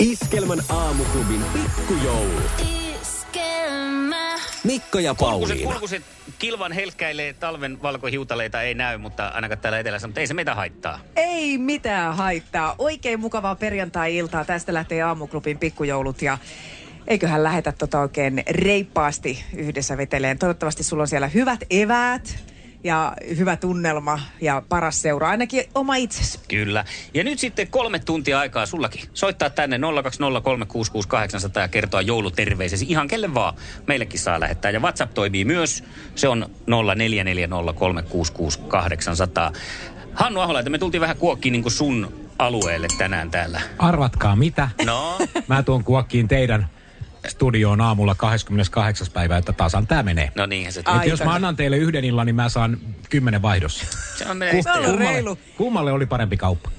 Iskelmän aamuklubin pikkujoulu. Mikko ja Kulkuset, Pauliina. kulkuset kilvan helkkäilee, talven valkohiutaleita ei näy, mutta ainakaan täällä etelässä, mutta ei se meitä haittaa. Ei mitään haittaa. Oikein mukavaa perjantai-iltaa. Tästä lähtee aamuklubin pikkujoulut ja eiköhän lähetä tota oikein reippaasti yhdessä veteleen. Toivottavasti sulla on siellä hyvät eväät ja hyvä tunnelma ja paras seura. Ainakin oma itsesi. Kyllä. Ja nyt sitten kolme tuntia aikaa sullakin. Soittaa tänne 020366800 ja kertoa jouluterveisesi ihan kelle vaan. Meillekin saa lähettää. Ja WhatsApp toimii myös. Se on 0440366800. Hannu Aholaita, me tultiin vähän kuokkiin niin kuin sun alueelle tänään täällä. Arvatkaa mitä. No, Mä tuon kuokkiin teidän studioon aamulla 28. päivä, että tasan tää menee. no niinhän se. Et jos mä annan teille yhden illan, niin mä saan kymmenen vaihdossa. Se on on istäjä. reilu. kummalle oli parempi kauppa?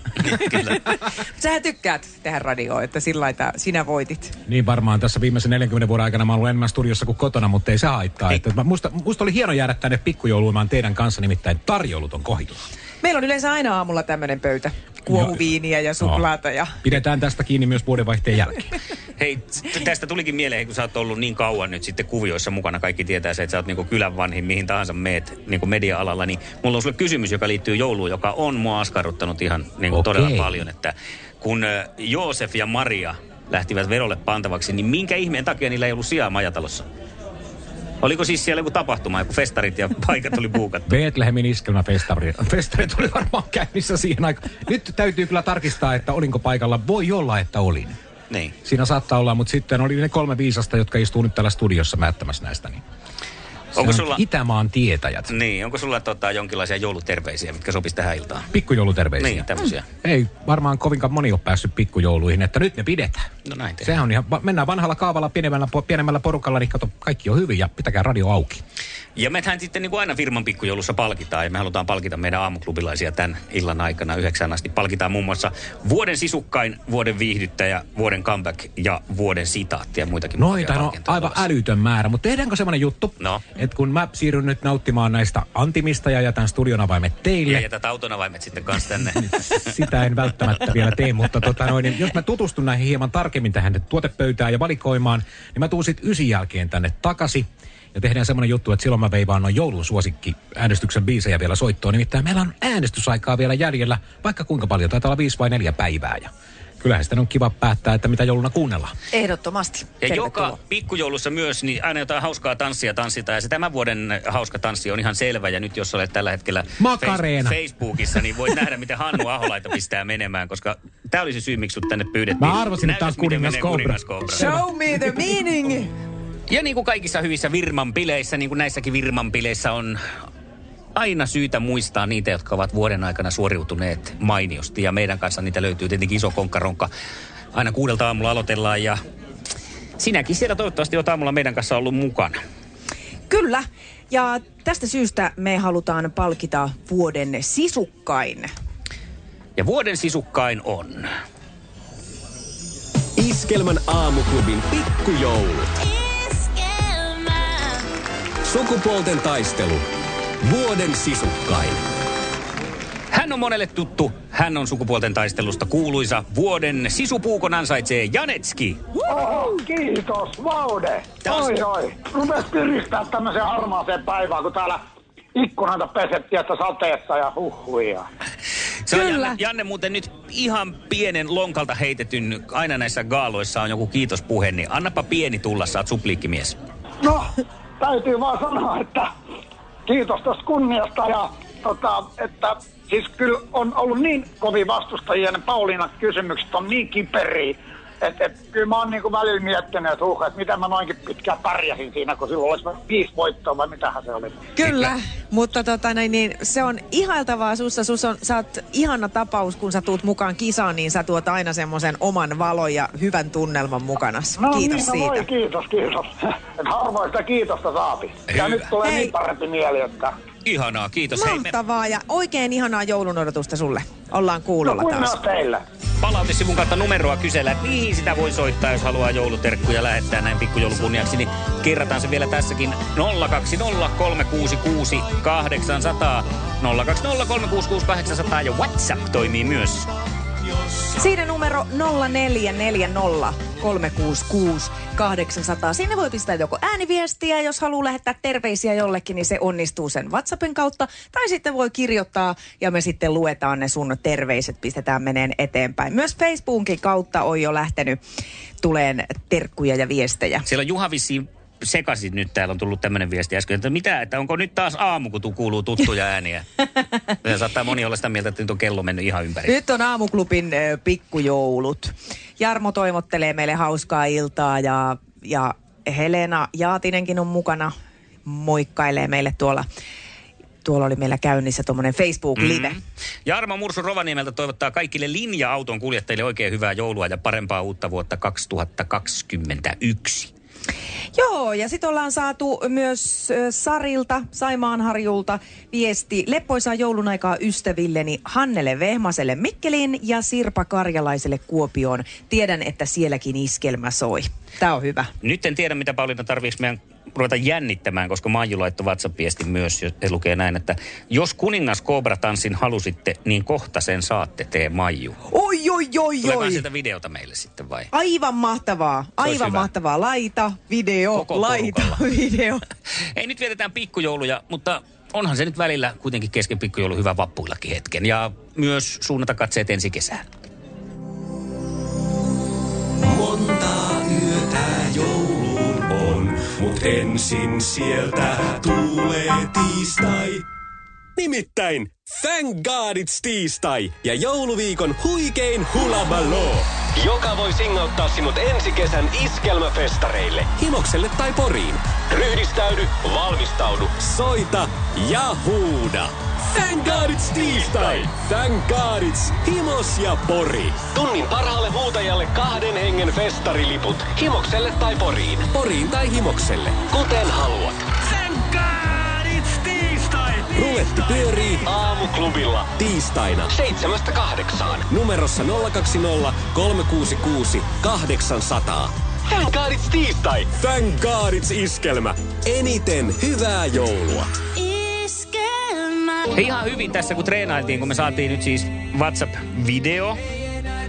Kyllä. Sähän tykkäät tehdä radioa, että sillä lailla sinä voitit. Niin varmaan tässä viimeisen 40 vuoden aikana mä oon ollut enemmän studiossa kuin kotona, mutta ei se haittaa. Että mä, musta, musta oli hieno jäädä tänne pikkujouluimaan teidän kanssa, nimittäin tarjoulut on kohdilla. Meillä on yleensä aina aamulla tämmöinen pöytä. Kuohuviiniä ja suklaata ja... Pidetään tästä kiinni myös vuodenvaihteen jälkeen. Hei, tästä tulikin mieleen, kun sä oot ollut niin kauan nyt sitten kuvioissa mukana. Kaikki tietää se, että sä oot niinku kylän vanhin, mihin tahansa meet niinku media-alalla. Niin mulla on sulle kysymys, joka liittyy jouluun, joka on mua askarruttanut ihan niinku Okei. todella paljon. Että kun Joosef ja Maria lähtivät verolle pantavaksi, niin minkä ihmeen takia niillä ei ollut sijaa majatalossa? Oliko siis siellä joku tapahtuma, joku festarit ja paikat oli buukattu? Bethlehemin iskelmäfestari festarit oli varmaan käynnissä siihen aikaan. Nyt täytyy kyllä tarkistaa, että olinko paikalla. Voi olla, että olin. Niin. Siinä saattaa olla, mutta sitten oli ne kolme viisasta, jotka istuu nyt täällä studiossa määttämässä näistä. Niin. Onko Se on sulla, Itämaan tietäjät. niin, onko sulla tota, jonkinlaisia jouluterveisiä, mitkä sopis tähän iltaan? Pikkujouluterveisiä. Niin, tämmöisiä. Ei varmaan kovinkaan moni ole päässyt pikkujouluihin, että nyt ne pidetään. No näin tehdään. Sehän on ihan, mennään vanhalla kaavalla pienemmällä, pienemmällä porukalla, niin kato, kaikki on hyvin ja pitäkää radio auki. Ja mehän sitten niin kuin aina firman pikkujoulussa palkitaan ja me halutaan palkita meidän aamuklubilaisia tämän illan aikana yhdeksän asti. Palkitaan muun muassa vuoden sisukkain, vuoden viihdyttäjä, vuoden comeback ja vuoden sitaatti ja muitakin. Noita on palkintoja aivan luvassa. älytön määrä, mutta tehdäänkö semmoinen juttu, No. että kun mä siirryn nyt nauttimaan näistä antimista ja jätän studion avaimet Ja teille, jätät auton avaimet sitten kanssa tänne. sitä en välttämättä vielä tee, mutta tota noin, niin jos mä tutustun näihin hieman tarkemmin tähän tuotepöytään ja valikoimaan, niin mä tuun sitten ysin jälkeen tänne takaisin. Ja tehdään semmoinen juttu, että silloin mä veivaan noin joulun suosikki äänestyksen biisejä vielä soittoon. Nimittäin meillä on äänestysaikaa vielä jäljellä, vaikka kuinka paljon. Taitaa olla viisi vai neljä päivää. Ja kyllähän sitten on kiva päättää, että mitä jouluna kuunnellaan. Ehdottomasti. Ja Tervetuloa. joka pikkujoulussa myös, niin aina jotain hauskaa tanssia tanssitaan. Ja se tämän vuoden hauska tanssi on ihan selvä. Ja nyt jos olet tällä hetkellä Macareena. Face- Facebookissa, niin voit nähdä, miten Hannu Aholaita pistää menemään. Koska tämä oli se syy, miksi sut tänne pyydettiin. Mä arvasin, että miten kuningas Cobra. Show me the meaning! Ja niin kuin kaikissa hyvissä Virman bileissä, niin kuin näissäkin Virman bileissä on aina syytä muistaa niitä, jotka ovat vuoden aikana suoriutuneet mainiosti. Ja meidän kanssa niitä löytyy tietenkin iso konkkaronka. Aina kuudelta aamulla aloitellaan ja sinäkin siellä toivottavasti olet aamulla meidän kanssa ollut mukana. Kyllä. Ja tästä syystä me halutaan palkita vuoden sisukkain. Ja vuoden sisukkain on. Iskelmän aamuklubin pikkujoulut. Sukupuolten taistelu. Vuoden sisukkain. Hän on monelle tuttu. Hän on sukupuolten taistelusta kuuluisa. Vuoden sisupuukon ansaitsee Janetski. Oho, kiitos, Vaude. Taas- Oi, oi. Rupes piristää tämmöiseen harmaaseen päivään, kun täällä ikkunoita pesettiin, että sateessa ja huhuja. Se on Kyllä. Janne, Janne muuten nyt ihan pienen lonkalta heitetyn, aina näissä gaaloissa on joku kiitospuhe, niin annapa pieni tulla, sä oot supliikkimies. No, täytyy vaan sanoa, että kiitos tästä kunniasta ja tota, että siis kyllä on ollut niin kovin vastustajia, ne Pauliinan kysymykset on niin kiperiä. Et, et, kyllä mä oon niinku välillä miettinyt, että huh, että miten mä noinkin pitkään pärjäsin siinä, kun silloin olisi viisi voittoa vai mitähän se oli. Kyllä, mutta tota, näin, niin, se on ihailtavaa sussa. Sus on, sä oot ihana tapaus, kun sä tuut mukaan kisaan, niin sä tuot aina semmoisen oman valon ja hyvän tunnelman mukana. No Kiitos niin, no siitä. voi, kiitos, kiitos. Et harvoin sitä kiitosta saapi. Ja Hyvä. nyt tulee Hei. niin parempi mieli, että... Ihanaa, kiitos. Hei, me Mahtavaa ja oikein ihanaa joulun odotusta sulle. Ollaan No kuulolla kuin taas. myös teille. Palautesivun kautta numeroa kysellä, että mihin sitä voi soittaa, jos haluaa jouluterkkuja lähettää näin pikkujoulun kunniaksi, niin kerrataan se vielä tässäkin 020 366 800 020 366 800 ja WhatsApp toimii myös. Siinä numero 0440 366 800. Sinne voi pistää joko ääniviestiä, jos haluaa lähettää terveisiä jollekin, niin se onnistuu sen WhatsAppin kautta. Tai sitten voi kirjoittaa ja me sitten luetaan ne sun terveiset, pistetään meneen eteenpäin. Myös Facebookin kautta on jo lähtenyt tuleen terkkuja ja viestejä. Siellä Juha vissiin sekaisin nyt, täällä on tullut tämmöinen viesti äsken, että mitä, että onko nyt taas aamu, kun tu- kuuluu tuttuja ääniä. Ja saattaa moni olla sitä mieltä, että nyt on kello mennyt ihan ympäri. Nyt on aamuklubin ö, pikkujoulut. Jarmo toivottelee meille hauskaa iltaa ja, ja Helena Jaatinenkin on mukana. Moikkailee meille tuolla. Tuolla oli meillä käynnissä tuommoinen Facebook-live. Mm. Jarmo Mursu Rovaniemeltä toivottaa kaikille linja-auton kuljettajille oikein hyvää joulua ja parempaa uutta vuotta 2021. Joo, ja sitten ollaan saatu myös Sarilta, Saimaanharjulta viesti leppoisaa joulun aikaa ystävilleni Hannele Vehmaselle Mikkeliin ja Sirpa Karjalaiselle Kuopioon. Tiedän, että sielläkin iskelmä soi. Tämä on hyvä. Nyt en tiedä, mitä Pauliina tarviiko meidän ruveta jännittämään, koska Maiju laittoi WhatsApp-viestin myös, ja se lukee näin, että jos kuningas Cobra-tanssin halusitte, niin kohta sen saatte, tee Maiju. Oi, oi, oi, Tuleeko oi. sieltä videota meille sitten vai? Aivan mahtavaa, aivan mahtavaa. Laita, video, Koko laita, porukalla. video. Ei nyt vietetään pikkujouluja, mutta onhan se nyt välillä kuitenkin kesken pikkujoulu hyvä vappuillakin hetken. Ja myös suunnata katseet ensi kesään. Mut ensin sieltä tulee tiistai. Nimittäin Thank God It's tiistai ja jouluviikon huikein hulabaloo, joka voi singauttaa sinut ensi kesän iskelmäfestareille, himokselle tai poriin. Ryhdistäydy, valmistaudu, soita ja huuda. Thank God it's tiistai! Thank God it's Himos ja Pori. Tunnin parhaalle huutajalle kahden hengen festariliput. Himokselle tai Poriin. Poriin tai Himokselle. Kuten haluat. Thank God it's tiistai! Ruletti pyörii aamuklubilla. Tiistaina seitsemästä kahdeksaan. Numerossa 020 366 800. Thank God it's tiistai! Thank God it's iskelmä. Eniten hyvää joulua. Hei, ihan hyvin tässä, kun treenailtiin, kun me saatiin nyt siis WhatsApp-video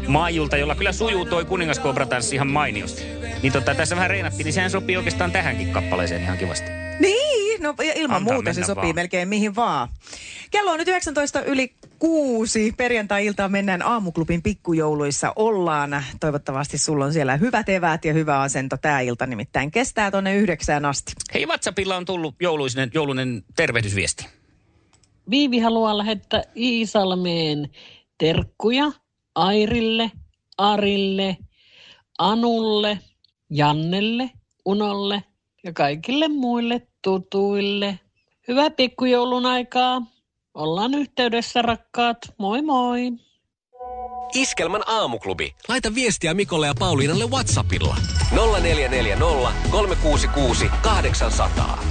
Maijulta, jolla kyllä sujuu toi kuningas tanssi ihan mainiosti. Niin tota, tässä vähän reenattiin, niin sehän sopii oikeastaan tähänkin kappaleeseen ihan kivasti. Niin, no ilman Antaa muuta se sopii vaan. melkein mihin vaan. Kello on nyt 19 yli kuusi. Perjantai-iltaan mennään aamuklubin pikkujouluissa. Ollaan. Toivottavasti sulla on siellä hyvät eväät ja hyvä asento. Tämä ilta nimittäin kestää tonne yhdeksään asti. Hei, WhatsAppilla on tullut jouluinen, joulunen tervehdysviesti. Viivi haluaa lähettää Iisalmeen terkkuja Airille, Arille, Anulle, Jannelle, Unolle ja kaikille muille tutuille. Hyvää pikkujoulun aikaa. Ollaan yhteydessä rakkaat. Moi moi. Iskelmän aamuklubi. Laita viestiä Mikolle ja Pauliinalle Whatsappilla. 0440 366 800.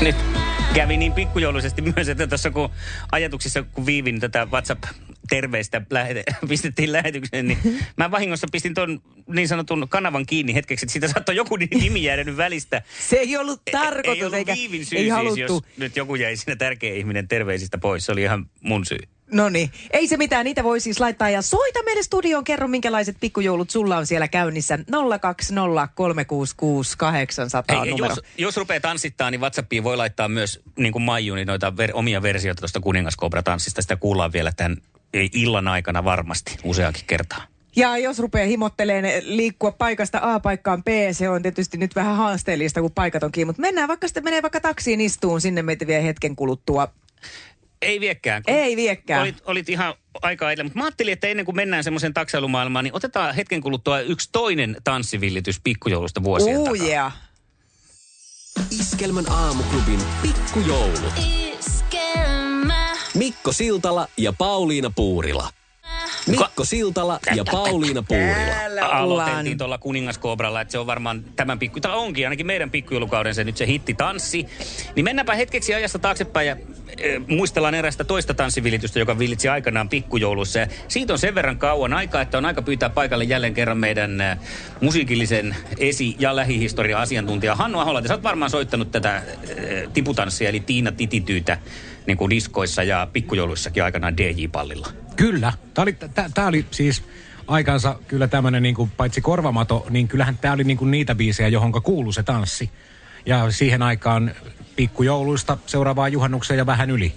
Nyt kävi niin pikkujouluisesti myös, että tuossa kun ajatuksissa, kun viivin tätä WhatsApp-terveistä lähete, pistettiin lähetykseen, niin mä vahingossa pistin ton niin sanotun kanavan kiinni hetkeksi, että siitä saattoi joku nimi jäädä nyt välistä. Se ei ollut tarkoitus, ei ollut eikä viivin syy ei siis, haluttu. jos nyt joku jäi siinä tärkeä ihminen terveisistä pois. Se oli ihan mun syy. No niin, ei se mitään, niitä voi siis laittaa ja soita meille studioon, kerro minkälaiset pikkujoulut sulla on siellä käynnissä. 020 366 800 Hei, numero. jos, jos rupeaa tanssittaa, niin WhatsAppiin voi laittaa myös, niin kuin Maiju, niin noita ver, omia versioita tuosta kuningaskobra-tanssista. Sitä kuullaan vielä tämän illan aikana varmasti useakin kertaa. Ja jos rupeaa himotteleen liikkua paikasta A paikkaan B, se on tietysti nyt vähän haasteellista, kun paikat on kiinni. Mutta mennään vaikka sitten menee vaikka taksiin istuun, sinne meitä vie hetken kuluttua. Ei viekään. Ei viekään. Olit, olit ihan aika edellä, mutta mä ajattelin, että ennen kuin mennään semmoiseen taksailumaailmaan, niin otetaan hetken kuluttua yksi toinen tanssivillitys pikkujoulusta vuosien Uu, takaa. yeah. Iskelmän aamuklubin pikkujoulut. Mikko Siltala ja Pauliina Puurila. Mikko Siltala ja Pauliina Puurila. Aloitettiin tuolla kuningaskoobralla, että se on varmaan tämän pikku, tai onkin ainakin meidän pikkujoulukauden se nyt se hitti tanssi. Niin mennäänpä hetkeksi ajasta taaksepäin ja e, muistellaan erästä toista tanssivilitystä, joka villitsi aikanaan pikkujoulussa. Ja siitä on sen verran kauan aikaa, että on aika pyytää paikalle jälleen kerran meidän ä, musiikillisen esi- ja lähihistoria asiantuntija Hannu Ahola. Sä oot varmaan soittanut tätä ä, tiputanssia, eli Tiina Titityytä niin kuin diskoissa ja pikkujouluissakin aikanaan DJ-pallilla. Kyllä. Tämä oli, oli siis aikansa kyllä tämmöinen niin kuin, paitsi korvamato, niin kyllähän tämä oli niin kuin niitä biisejä, johonka kuuluu se tanssi. Ja siihen aikaan pikkujouluista seuraavaan juhannukseen ja vähän yli.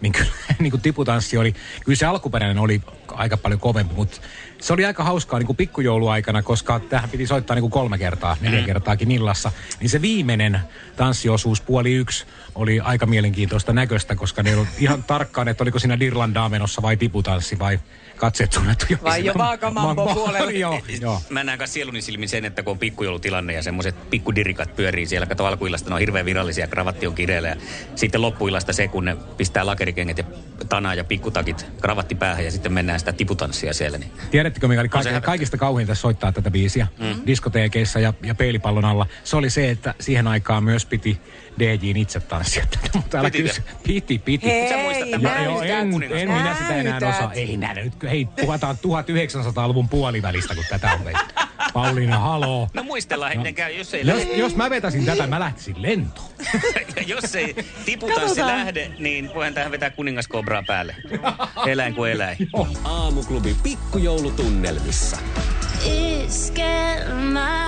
Niin kyllä niin kuin tiputanssi oli, kyllä se alkuperäinen oli aika paljon kovempi, mutta se oli aika hauskaa niin kuin pikkujouluaikana, koska tähän piti soittaa niin kuin kolme kertaa, neljä kertaakin illassa. Niin se viimeinen tanssiosuus puoli yksi oli aika mielenkiintoista näköistä, koska ne ei ollut ihan tarkkaan, että oliko siinä Dirlandaa menossa vai tiputanssi vai katseet suunnattu jo. Vai jo Vaakamambo puolelle. joo, joo. Mä näen kanssa sieluni silmin sen, että kun on pikkujoulutilanne ja semmoiset pikkudirikat pyörii siellä, kato alkuillasta ne on hirveän virallisia, kravatti on kireellä ja sitten loppuillasta se, kun ne pistää lakerikengät ja tanaa ja pikkutakit kravatti päähän ja sitten mennään sitä tiputanssia siellä. Niin. Tiedättekö, mikä oli On se kaik- häpeä. kaikista kauhinta soittaa tätä biisiä mm. diskoteekeissa ja, ja peilipallon alla? Se oli se, että siihen aikaan myös piti DJin itse tanssia tätä, mutta älä kysy. Piti, piti. Hei, Sä muistat tämän? Joo, en, en minä sitä enää osaa. Ei nyt. Hei, puhutaan 1900-luvun puolivälistä, kun tätä on tehty. Pauliina, haloo. No muistellaan ennen käy, jos ei, Jos, lähde, jos mä vetäisin tätä, mä lähtisin lentoon. jos ei tiputanssi lähde, niin voihan tähän vetää kuningaskobraa päälle. Eläin kuin eläin. Aamuklubin pikkujoulutunnelmissa.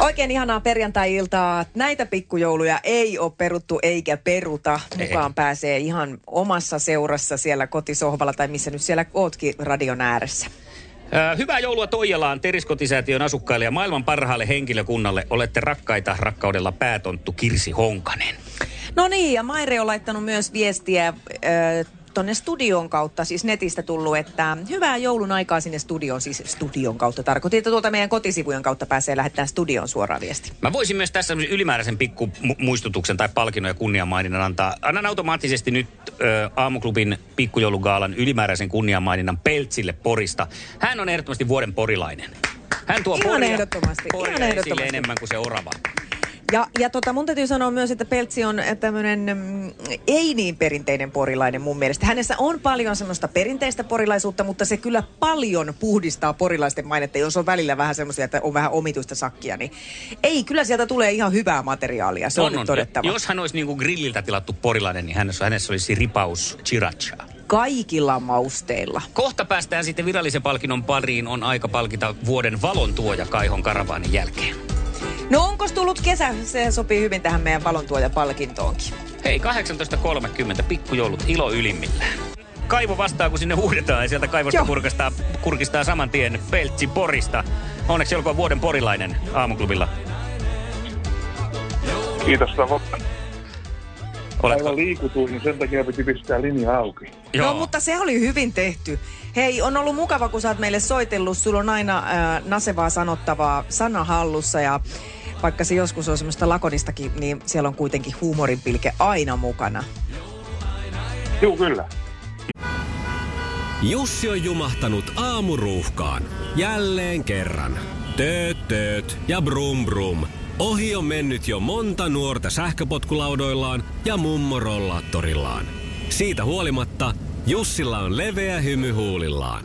Oikein ihanaa perjantai-iltaa. Näitä pikkujouluja ei ole peruttu eikä peruta. Mukaan pääsee ihan omassa seurassa siellä kotisohvalla tai missä nyt siellä ootkin radion ääressä. Hyvää joulua Toijalaan Teriskotisäätiön asukkaille ja maailman parhaalle henkilökunnalle. Olette rakkaita rakkaudella päätonttu Kirsi Honkanen. No niin, ja Maire on laittanut myös viestiä äh, tonne studion kautta, siis netistä tullut, että hyvää joulun aikaa sinne studioon, siis studion kautta tarkoitin, että tuolta meidän kotisivujen kautta pääsee lähettämään studion suoraan viesti. Mä voisin myös tässä ylimääräisen pikku mu- muistutuksen tai palkinnon ja kunniamaininnan antaa. Annan automaattisesti nyt ö, aamuklubin pikkujoulugaalan ylimääräisen kunniamaininnan Peltsille Porista. Hän on ehdottomasti vuoden porilainen. Hän tuo Ihan poria, ehdottomasti, poria ihan ehdottomasti. enemmän kuin se orava. Ja, ja tota, mun täytyy sanoa myös, että Peltsi on tämmöinen mm, ei niin perinteinen porilainen mun mielestä. Hänessä on paljon semmoista perinteistä porilaisuutta, mutta se kyllä paljon puhdistaa porilaisten mainetta, jos on välillä vähän semmoisia, että on vähän omituista sakkia. Niin ei, kyllä sieltä tulee ihan hyvää materiaalia, se on, nyt todettava. Jos hän olisi niinku grilliltä tilattu porilainen, niin hänessä, hänessä olisi ripaus chiracha. Kaikilla mausteilla. Kohta päästään sitten virallisen palkinnon pariin. On aika palkita vuoden valon tuoja Kaihon karavaanin jälkeen. No onko tullut kesä? Se sopii hyvin tähän meidän valontuoja-palkintoonkin. Hei, 18.30, pikkujoulut ilo ylimmillään. Kaivo vastaa, kun sinne huudetaan ja sieltä kaivosta Joo. kurkistaa, kurkistaa saman tien Peltsi Porista. Onneksi olkoon vuoden porilainen aamuklubilla. Kiitos Savo. Oletko? Aivan liikutuin, niin sen takia piti pistää linja auki. No mutta se oli hyvin tehty. Hei, on ollut mukava, kun sä oot meille soitellut. Sulla on aina äh, nasevaa sanottavaa sana hallussa ja vaikka se joskus on semmoista lakonistakin, niin siellä on kuitenkin huumorin pilke aina mukana. Joo, kyllä. Jussi on jumahtanut aamuruuhkaan. Jälleen kerran. Tööt, tööt ja brum brum. Ohi on mennyt jo monta nuorta sähköpotkulaudoillaan ja mummorollaattorillaan. Siitä huolimatta Jussilla on leveä hymy huulillaan.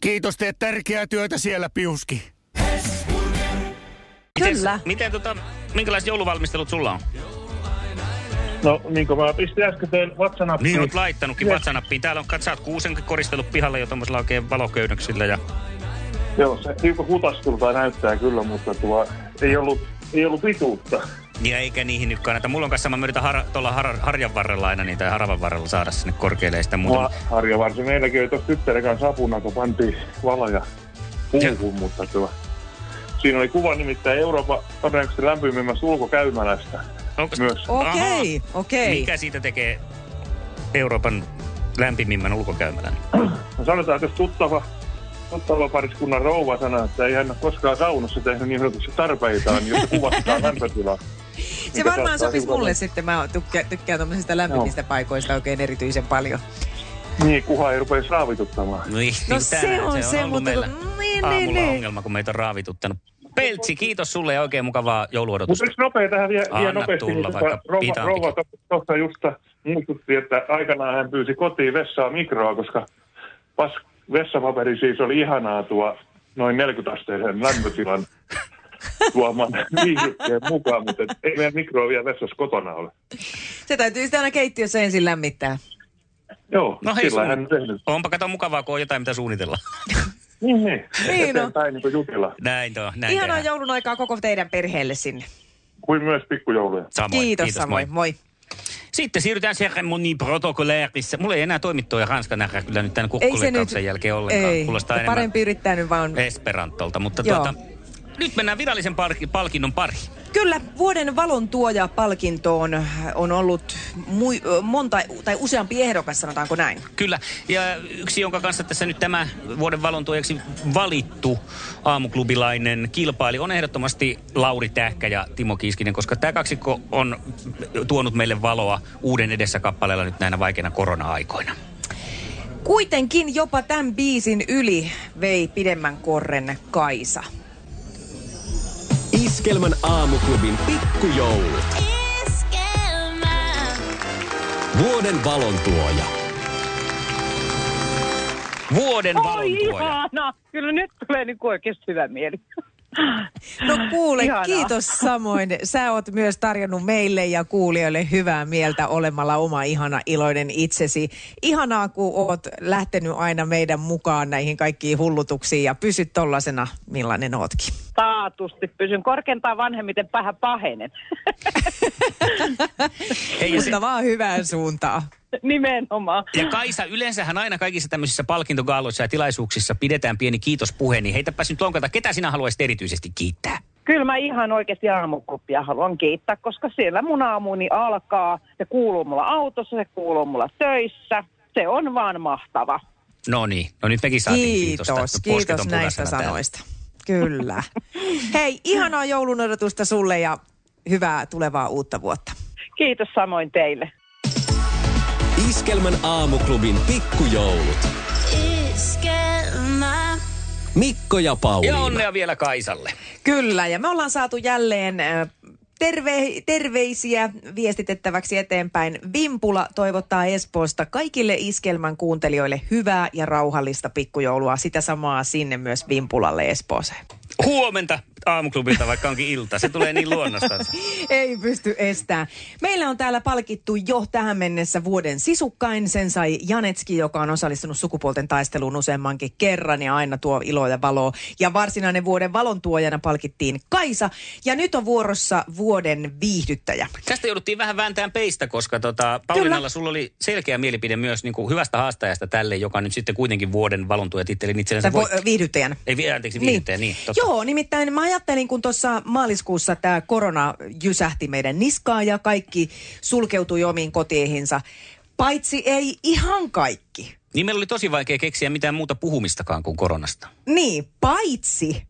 Kiitos, teet tärkeää työtä siellä, Piuski. Kyllä. Miten tota, minkälaiset jouluvalmistelut sulla on? No niin kuin mä pistin äsken tein WhatsAppiin. Niin oot laittanutkin WhatsAppiin. Täällä on, sä oot kuusen koristellut pihalle jo tommosella oikein valoköynnöksillä ja Joo, se hiukan hutaskulta näyttää kyllä, mutta tuo ei ollut, ei ollut pituutta. Ja eikä niihin nyt kannata. Mulla on kanssa, mä yritän har, tuolla har, harjan varrella aina niitä ja haravan varrella saada sinne korkealle ja sitä muuta. Mua Harja varsin meilläkin oli tuossa tyttären kanssa apuna, kun pantiin valoja puuhun, mutta tuo... Siinä oli kuva nimittäin Euroopan todennäköisesti lämpimimmästä ulkokäymälästä. Onko, Myös. Okei, okei. Mikä siitä tekee Euroopan lämpimimmän ulkokäymälän? No sanotaan, että jos tuttava, tuttava pariskunnan rouva sanoo, että ei hän ole koskaan saunassa tehnyt niin sanotusti tarpeitaan, niin jos se kuvastaa lämpötilaa. Se varmaan sopisi mulle sitten. Mä tykkään, tykkään tämmöisistä lämpimistä paikoista oikein erityisen paljon. Niin, kuha ei rupea raavituttamaan. No, niin, No se tänään on se, ollut mutta niin, niin, niin. ongelma, kun meitä on raavituttanut. Peltsi, kiitos sulle ja oikein mukavaa Mutta jouluodotusta. yksi nopea tähän vielä, vielä nopeasti. tulla, niin vaikka tota, rouva, rouva tuossa just muistutti, että aikanaan hän pyysi kotiin vessaa mikroa, koska pas, vessapaperi siis oli ihanaa tuo noin 40 asteisen lämpötilan tuoman viihdykkeen mukaan, mutta ei meidän mikroa vielä vessassa kotona ole. Se täytyy sitten aina keittiössä ensin lämmittää. Joo, No hei, sillä hän on tehnyt. onpa kato mukavaa, kun on jotain, mitä suunnitella. Niin, niin. Niin. Eteenpäin niin kuin jutilla. Näin tuo, näin Ihanaa tehdään. joulun aikaa koko teidän perheelle sinne. Kuin myös pikkujouluja. Samoin, kiitos, kiitos samoin. moi. Moi. Sitten siirrytään seremoni protokolairissa. Mulla ei enää toimittoja ranskan nähdä kyllä nyt tämän kukkuleikkauksen jälkeen ollenkaan. Ei, Kuulostaa parempi yrittää nyt vaan... Esperantolta, mutta Joo. tuota, nyt mennään virallisen palki, palkinnon pariin. Kyllä, vuoden valon tuoja palkintoon on ollut mui, monta tai useampi ehdokas, sanotaanko näin. Kyllä, ja yksi, jonka kanssa tässä nyt tämä vuoden valontuojaksi valittu aamuklubilainen kilpaili, on ehdottomasti Lauri Tähkä ja Timo Kiiskinen, koska tämä kaksikko on tuonut meille valoa uuden edessä kappaleella nyt näinä vaikeina korona-aikoina. Kuitenkin jopa tämän biisin yli vei pidemmän korren Kaisa. Iskelmän aamuklubin pikkujoulut. Vuoden valontuoja. Vuoden Oi valontuoja. ihana! Kyllä nyt tulee niin oikeasti hyvä mieli. No kuule, Ihanaa. kiitos samoin. Sä oot myös tarjonnut meille ja kuulijoille hyvää mieltä olemalla oma ihana iloinen itsesi. Ihanaa, kun oot lähtenyt aina meidän mukaan näihin kaikkiin hullutuksiin ja pysyt tollasena, millainen ootkin. Taatusti pysyn korkeintaan vanhemmiten vähän pahenen. Ei, se, Mutta vaan hyvään suuntaan. Nimenomaan. ja Kaisa, yleensähän aina kaikissa tämmöisissä palkintogaaloissa ja tilaisuuksissa pidetään pieni kiitospuhe, niin heitäpäs nyt lonkalta, ketä sinä haluaisit erityisesti kiittää? Kyllä mä ihan oikeasti aamukuppia haluan kiittää, koska siellä mun aamuni alkaa. Se kuuluu mulla autossa, se kuuluu mulla töissä. Se on vaan mahtava. No niin, no nyt mekin saatiin kiitosta. Kiitos, kiitos on näistä punaisena täällä. sanoista. Kyllä. Hei, ihanaa joulun odotusta sulle ja hyvää tulevaa uutta vuotta. Kiitos samoin teille. Iskelmän aamuklubin pikkujoulut. Mikko ja Pauliina. Ja onnea vielä Kaisalle. Kyllä, ja me ollaan saatu jälleen äh, terve, terveisiä viestitettäväksi eteenpäin. Vimpula toivottaa Espoosta kaikille iskelmän kuuntelijoille hyvää ja rauhallista pikkujoulua. Sitä samaa sinne myös Vimpulalle Espooseen. Huomenta aamuklubilta, vaikka onkin ilta. Se tulee niin luonnostansa. Ei pysty estämään. Meillä on täällä palkittu jo tähän mennessä vuoden sisukkain. Sen sai Janetski, joka on osallistunut sukupuolten taisteluun useammankin kerran ja aina tuo iloa ja valoa. Ja varsinainen vuoden valontuojana palkittiin Kaisa. Ja nyt on vuorossa vuoden viihdyttäjä. Tästä jouduttiin vähän vääntään peistä, koska tota, Pauliinalla sulla oli selkeä mielipide myös niin kuin hyvästä haastajasta tälle, joka nyt sitten kuitenkin vuoden valontuojatittelin itsellensä Tai voitti. vo- viihdyttäjänä. Ei, anteeksi, viihdyttäjä, niin. niin totta. Joo, nimittäin mä ajattelin, kun tuossa maaliskuussa tämä korona jysähti meidän niskaan ja kaikki sulkeutui omiin kotiihinsa. Paitsi ei ihan kaikki. Niin meillä oli tosi vaikea keksiä mitään muuta puhumistakaan kuin koronasta. Niin, paitsi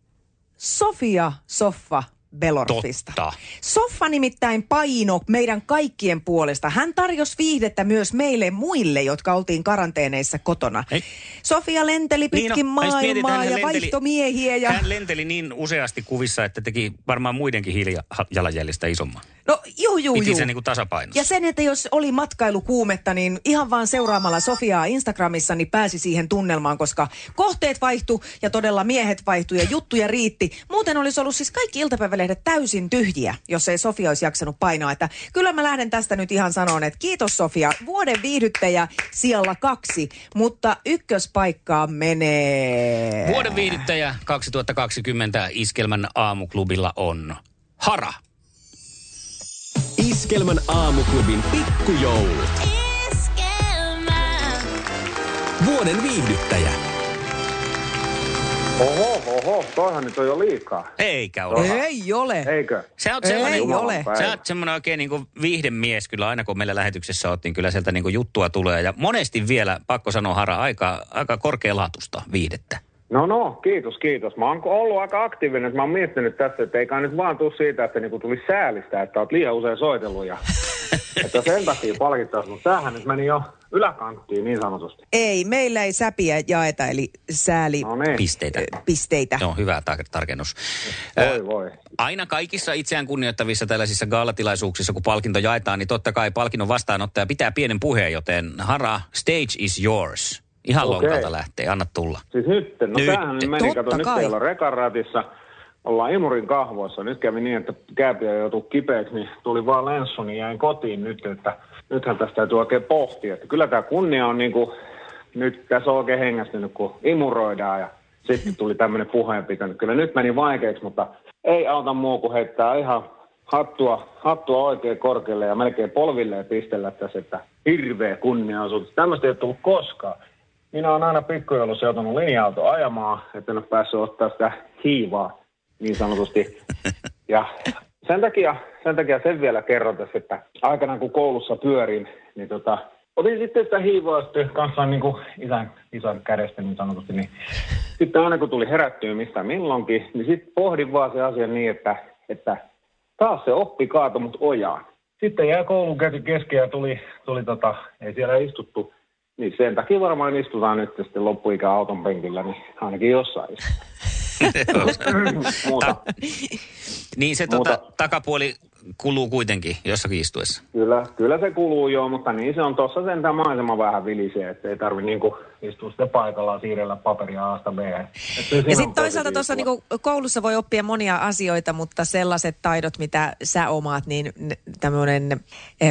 Sofia Soffa Belorfista. Totta. Soffa nimittäin paino meidän kaikkien puolesta. Hän tarjosi viihdettä myös meille muille, jotka oltiin karanteeneissa kotona. Ei. Sofia lenteli pitkin Niin, no, maailmaa ja lenteli- vaihtomiehiä. Ja... Hän lenteli niin useasti kuvissa, että teki varmaan muidenkin hiilijalanjäljestä isomman. No juu, juu, Piti juu. se niin kuin tasapainossa. Ja sen, että jos oli matkailukuumetta, niin ihan vaan seuraamalla Sofiaa Instagramissa, niin pääsi siihen tunnelmaan, koska kohteet vaihtu ja todella miehet vaihtu ja juttuja riitti. Muuten olisi ollut siis kaikki iltapäivälehdet sanomalehdet täysin tyhjiä, jos ei Sofia olisi jaksanut painaa. Että kyllä mä lähden tästä nyt ihan sanoon, että kiitos Sofia, vuoden viihdyttäjä siellä kaksi, mutta ykköspaikkaa menee. Vuoden viihdyttäjä 2020 Iskelmän aamuklubilla on Hara. Iskelmän aamuklubin pikkujoulut. Vuoden viihdyttäjä. Oho, oho, toihan nyt on jo liikaa. Eikä ole. Ei ole. Eikö? Sä oot Ei semmoinen, ole. sä oot semmoinen oikein niin kuin viihdemies kyllä aina kun meillä lähetyksessä oot, niin kyllä sieltä niin kuin juttua tulee. Ja monesti vielä, pakko sanoa Hara, aika, aika korkealaatusta viihdettä. No no, kiitos, kiitos. Mä oon ollut aika aktiivinen, että mä oon miettinyt tässä, että ei kai nyt vaan tuu siitä, että niinku tulisi säälistä, että oot liian usein soitellut ja että sen takia palkittaisi, mutta tämähän nyt meni jo yläkanttiin niin sanotusti. Ei, meillä ei säpiä jaeta, eli sääli No niin. Pisteitä. pisteitä. Joo, hyvä tar- tarkennus. Voi voi. Aina kaikissa itseään kunnioittavissa tällaisissa gaalatilaisuuksissa, kun palkinto jaetaan, niin totta kai palkinnon vastaanottaja pitää pienen puheen, joten Hara, stage is yours. Ihan lonkalta lähtee, anna tulla. Siis nyt, no Nyt. tämähän meni, kato, nyt kai. ei olla rekaratissa, ollaan imurin kahvoissa. Nyt kävi niin, että kääpiö joutui kipeäksi, niin tuli vaan lenssu, niin jäin kotiin nyt, että nythän tästä täytyy oikein pohtia. Että kyllä tämä kunnia on niin kuin, nyt tässä on oikein hengästynyt, kun imuroidaan ja sitten tuli tämmöinen puheenpito. niin Kyllä nyt meni vaikeaksi, mutta ei auta muu kuin heittää ihan hattua, hattua oikein korkealle ja melkein polvilleen pistellä tässä, että hirveä kunniaosuus. Tämmöistä ei ole tullut koskaan. Minä olen aina pikkujoulussa joutunut linja-auto ajamaan, että en ole päässyt ottaa sitä hiivaa niin sanotusti. Ja sen takia, sen takia sen vielä kerron tässä, että aikanaan kun koulussa pyörin, niin tota, otin sitten sitä hiivaa sitten kanssa niin kuin isän, isän kädestä niin sanotusti. Niin sitten aina kun tuli herättyä mistä milloinkin, niin sitten pohdin vaan se asia niin, että, että taas se oppi kaato mut ojaan. Sitten jäi koulun käsi kesken ja tuli, tuli tota, ei siellä istuttu. Niin sen takia varmaan istutaan nyt sitten loppuikä auton penkillä, niin ainakin jossain Muuta. Niin se Muuta. tota, takapuoli kuluu kuitenkin jossakin istuessa. Kyllä, kyllä se kuluu joo, mutta niin se on tuossa sentään maisema vähän vilisee, että ei tarvi niinku istua sitten paikallaan siirrellä paperia A-sta B. Ja sitten toisaalta tuossa niinku koulussa voi oppia monia asioita, mutta sellaiset taidot, mitä sä omaat, niin tämmöinen,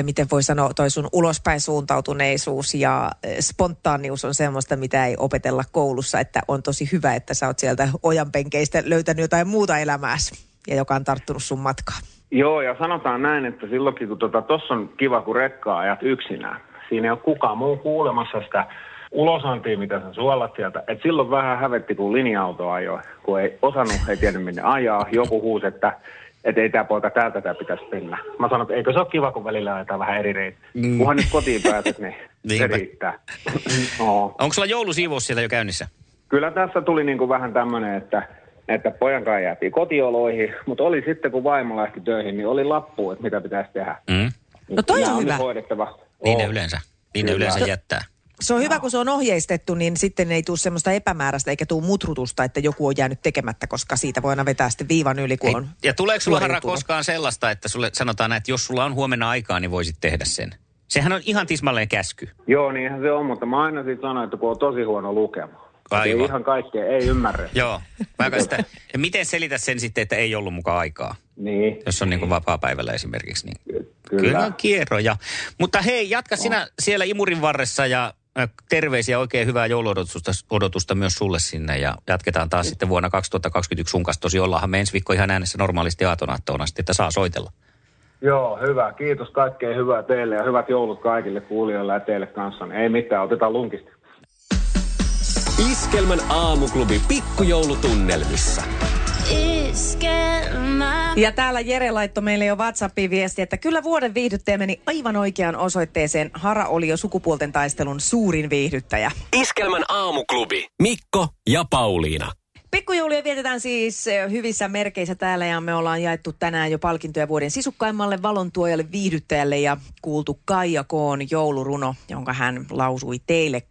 miten voi sanoa, toi sun ulospäin suuntautuneisuus ja eh, spontaanius on semmoista, mitä ei opetella koulussa, että on tosi hyvä, että sä oot sieltä ojanpenkeistä löytänyt jotain muuta elämääsi ja joka on tarttunut sun matkaan. Joo, ja sanotaan näin, että silloinkin kun tuossa tota, on kiva, kun rekkaa ajat yksinään. Siinä ei ole kukaan muu kuulemassa sitä ulosantia, mitä sä suolat sieltä. Et silloin vähän hävetti, kun linja-auto ajoi, kun ei osannut, ei tiedä minne ajaa. Joku huusi, että et ei tämä poika täältä tämä pitäisi mennä. Mä sanoin, että eikö se ole kiva, kun välillä ajetaan vähän eri reitti. Mm. Kunhan nyt kotiin pääset, niin se riittää. no. Onko sulla joulusiivous siellä jo käynnissä? Kyllä tässä tuli niin kuin vähän tämmöinen, että, että pojan kanssa jäätiin kotioloihin, mutta oli sitten, kun vaimo lähti töihin, niin oli lappu, että mitä pitäisi tehdä. Mm. No toi on hyvä. hoidettava. Niin ne yleensä. Niin ne yleensä jättää. Se on hyvä, kun se on ohjeistettu, niin sitten ei tule semmoista epämääräistä eikä tule mutrutusta, että joku on jäänyt tekemättä, koska siitä voi aina vetää sitten viivan yli, kun on Ja tuleeko sulla suoriutunut. koskaan sellaista, että sulle sanotaan, että jos sulla on huomenna aikaa, niin voisit tehdä sen? Sehän on ihan tismalleen käsky. Joo, niinhän se on, mutta mä aina siitä sanoin, että kun on tosi huono lukema. Ei Aivan. ihan kaikkea, ei ymmärrä. Joo. Mä sitä, ja miten selität sen sitten, että ei ollut mukaan aikaa? Niin. Jos on niin kuin vapaa-päivällä esimerkiksi. Niin Kyllä. kyllä on kierroja. Mutta hei, jatka sinä siellä imurin varressa ja terveisiä oikein hyvää jouluodotusta odotusta myös sulle sinne ja jatketaan taas sitten vuonna 2021 sun kanssa. Tosi ollaanhan me ensi viikko ihan äänessä normaalisti aatonaattoon asti, että saa soitella. Joo, hyvä. Kiitos kaikkea hyvää teille ja hyvät joulut kaikille kuulijoille ja teille kanssa. Ei mitään, otetaan lunkista. Iskelmän aamuklubi pikkujoulutunnelmissa. Ja täällä Jere laittoi meille jo WhatsAppiin viesti, että kyllä vuoden viihdyttäjä meni aivan oikeaan osoitteeseen. Hara oli jo sukupuolten taistelun suurin viihdyttäjä. Iskelmän aamuklubi. Mikko ja Pauliina. Pikkujouluja vietetään siis eh, hyvissä merkeissä täällä ja me ollaan jaettu tänään jo palkintoja vuoden sisukkaimmalle valontuojalle viihdyttäjälle ja kuultu Kaija Koon jouluruno, jonka hän lausui teille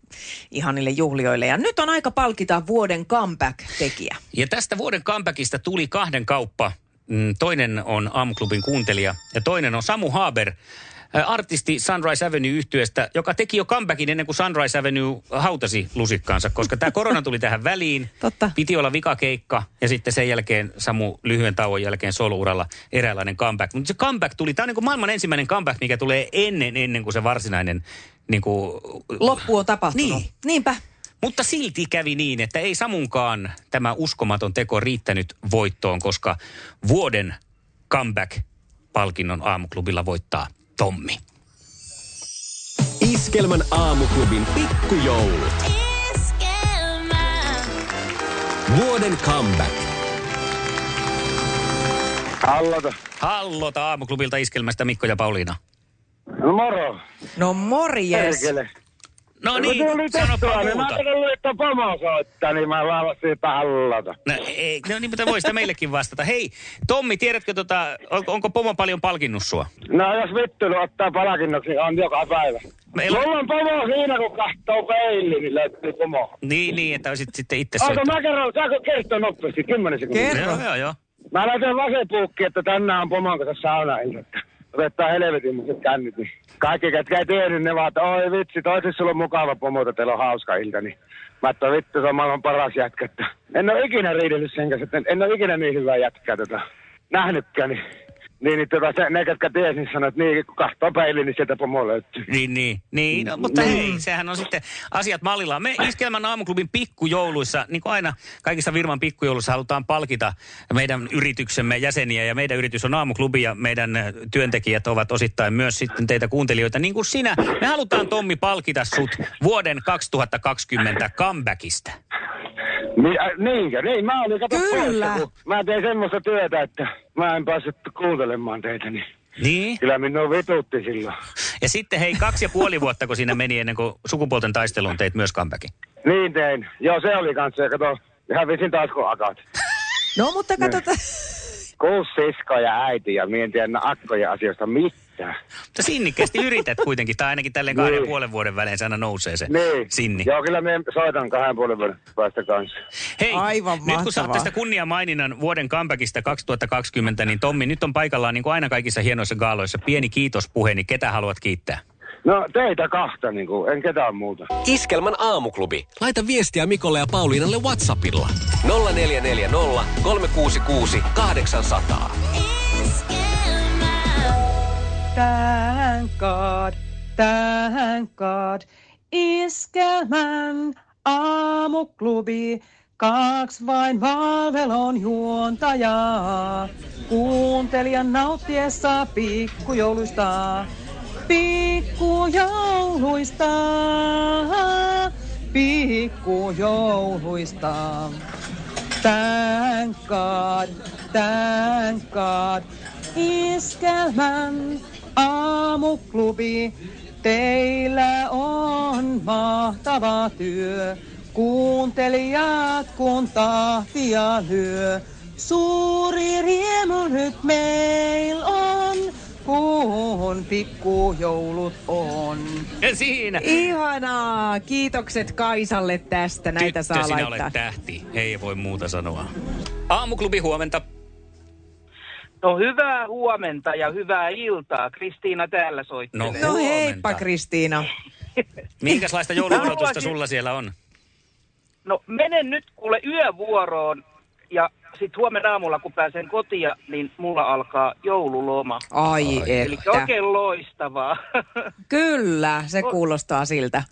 ihanille juhlioille. Ja nyt on aika palkita vuoden comeback-tekijä. Ja tästä vuoden comebackista tuli kahden kauppa. Mm, Toinen on Aamuklubin kuuntelija ja toinen on Samu Haber. Artisti Sunrise Avenue yhtyeestä, joka teki jo comebackin ennen kuin Sunrise Avenue hautasi lusikkaansa, koska tämä korona tuli tähän väliin. Totta. Piti olla vikakeikka ja sitten sen jälkeen Samu lyhyen tauon jälkeen soluuralla eräänlainen comeback. Mutta se comeback tuli, tämä on niin kuin maailman ensimmäinen comeback, mikä tulee ennen, ennen kuin se varsinainen niin kuin, Loppu on tapahtunut. Niin. Niinpä. mutta silti kävi niin, että ei Samunkaan tämä uskomaton teko riittänyt voittoon, koska vuoden comeback-palkinnon aamuklubilla voittaa Tommi. Iskelmän aamuklubin pikkujoulut. Vuoden comeback. Hallota. Hallota aamuklubilta iskelmästä Mikko ja Pauliina. No moro. No morjes. Perkele. No niin, Kun tuli tehtyä, niin Mä muuta. ajattelin, että pomo soittaa, niin mä lavasin, että hallota. No, ei, no niin, mutta voi sitä meillekin vastata. Hei, Tommi, tiedätkö, tota, on, onko Pomo paljon palkinnut sua? No jos vittely ottaa palkinnoksi, on joka päivä. Meillä- Mulla on pomo siinä, kun kahtoo peiliin, niin löytyy pomo. Niin, niin, että olisit sitten itse Onko soittanut. mä kerron, saako kertoa nopeasti, kymmenen sekuntia? Joo, joo, joo. Mä laitan vasenpuukki, että tänään on pomon kanssa saunailta. Otetaan helvetin kännit. Niin. Kaikki, ketkä ei tiennyt, ne vaan, että oi vitsi, toisin sulla on mukava pomo, että teillä on hauska ilta. Niin. Mä että vittu, se on maailman paras jätkä. En ole ikinä riidellyt sen kanssa, että en ole ikinä niin hyvää jätkää tota, nähnytkään. Niin, niin, niin tota, se, ne, ketkä tiesi, niin sanoi, että niin, kun kahtoo peiliin, niin sieltä pomo löytyy. Niin, niin. niin no, mutta Niin. hei, sehän on sitten asiat mallillaan. Me Iskelmän aamuklubin pikkujouluissa, niin kuin aina kaikissa Virman pikkujouluissa halutaan palkita meidän yrityksemme jäseniä. Ja meidän yritys on aamuklubi ja meidän työntekijät ovat osittain myös sitten teitä kuuntelijoita. Niin kuin sinä, me halutaan Tommi palkita sut vuoden 2020 comebackista. Niin, äh, niinkö? Niin, mä olin kato Kyllä. kun mä tein semmoista työtä, että mä en päässyt kuuntelemaan teitä, niin Niin. kyllä minua vitutti silloin. Ja sitten hei, kaksi ja puoli vuotta, kun siinä meni ennen kuin sukupuolten taisteluun teit myös comebackin. Niin tein. Joo, se oli kanssa. Ja kato, hävisin taas kun akat. No mutta katsotaan. Kuusi siskoa ja äiti ja mie en tiedä akkojen asioista mitään. Mutta sinnikkeesti yrität kuitenkin, tai ainakin tälleen kahden ja Niin. puolen vuoden välein se aina nousee se Niin. sinni. Joo, kyllä me soitan kahden puolen vuoden päästä kanssa. Hei, Aivan nyt kun mahtavaa. saatte sitä kunniamaininnan vuoden comebackista 2020, niin Tommi, nyt on paikallaan niin kuin aina kaikissa hienoissa gaaloissa pieni kiitospuhe, niin ketä haluat kiittää? No teitä kahta, niin kuin, en ketään muuta. Iskelmän aamuklubi. Laita viestiä Mikolle ja Pauliinalle Whatsappilla. 0440 366 800. Thank God, thank God. Iskelmän aamuklubi. Kaksi vain valvelon juontajaa. Kuuntelijan nauttiessa pikkujouluista. Pikkujouluista. Pikkujouluista. Thank God, thank God. Iskelmän aamuklubi. Teillä on mahtava työ. Kuuntelijat kun tahtia lyö. Suuri riemu nyt meil on, kun pikkujoulut on. Ja siinä! Ihanaa! Kiitokset Kaisalle tästä. Näitä Tyttö, saa sinä laittaa. olet tähti. Ei voi muuta sanoa. Aamuklubi huomenta. No hyvää huomenta ja hyvää iltaa. Kristiina täällä soittelee. No, No heippa Kristiina. Minkälaista jouluodotusta sulla siellä on? No menen nyt kuule yövuoroon ja sitten huomenna aamulla kun pääsen kotia, niin mulla alkaa joululoma. Ai, Eli että. oikein loistavaa. Kyllä, se kuulostaa siltä.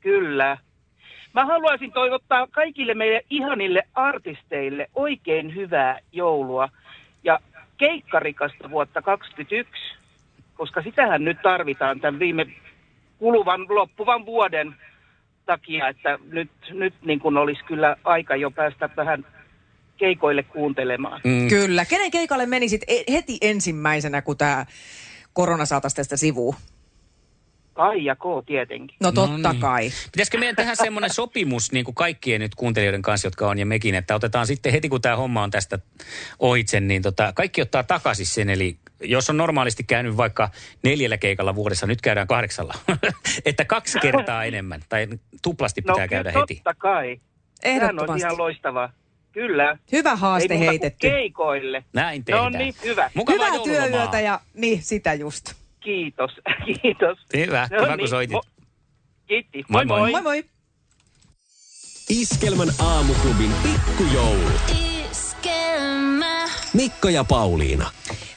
Kyllä. Mä haluaisin toivottaa kaikille meidän ihanille artisteille oikein hyvää joulua ja keikkarikasta vuotta 2021, koska sitähän nyt tarvitaan tämän viime kuluvan, loppuvan vuoden takia, että nyt, nyt niin kuin olisi kyllä aika jo päästä vähän keikoille kuuntelemaan. Mm. Kyllä. Kenen keikalle menisit e- heti ensimmäisenä, kun tämä korona saataisiin tästä sivuun? Kai ja K tietenkin. No totta No niin. kai. Pitäisikö meidän tehdä semmoinen sopimus niin kuin kaikkien nyt kuuntelijoiden kanssa, jotka on ja mekin, että otetaan sitten heti kun tämä homma on tästä ohitse, niin tota, kaikki ottaa takaisin sen. Eli jos on normaalisti käynyt vaikka neljällä keikalla vuodessa, nyt käydään kahdeksalla. että kaksi kertaa enemmän tai tuplasti pitää no, käydä heti. totta kai. Sehän olisi Ehdottomasti. ihan loistavaa. Kyllä. Hyvä haaste Ei heitetty. keikoille. Näin No tehdään. niin, hyvä. Mukavaa Hyvää joululomaa. työyötä ja niin, sitä just. Kiitos, kiitos. Hyvä, No hyvä kun niin, soitit. mo- Kiitti. Moi, moi. Moi moi. Iskelmän aamuklubin pikkujoulu. Mikko ja Pauliina.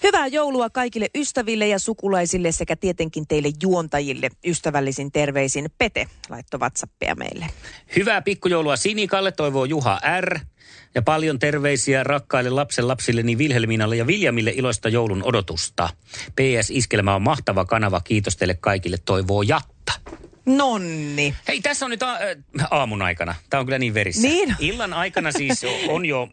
Hyvää joulua kaikille ystäville ja sukulaisille sekä tietenkin teille juontajille. Ystävällisin terveisin Pete laittoi WhatsAppia meille. Hyvää pikkujoulua Sinikalle, toivoo Juha R. Ja paljon terveisiä rakkaille lapsen lapsilleni Vilhelminalle ja Viljamille iloista joulun odotusta. PS Iskelmä on mahtava kanava, kiitos teille kaikille, toivoo Jatta. Nonni. Hei, tässä on nyt a- äh, aamun aikana. Tämä on kyllä niin verissä. Niin. Illan aikana siis on jo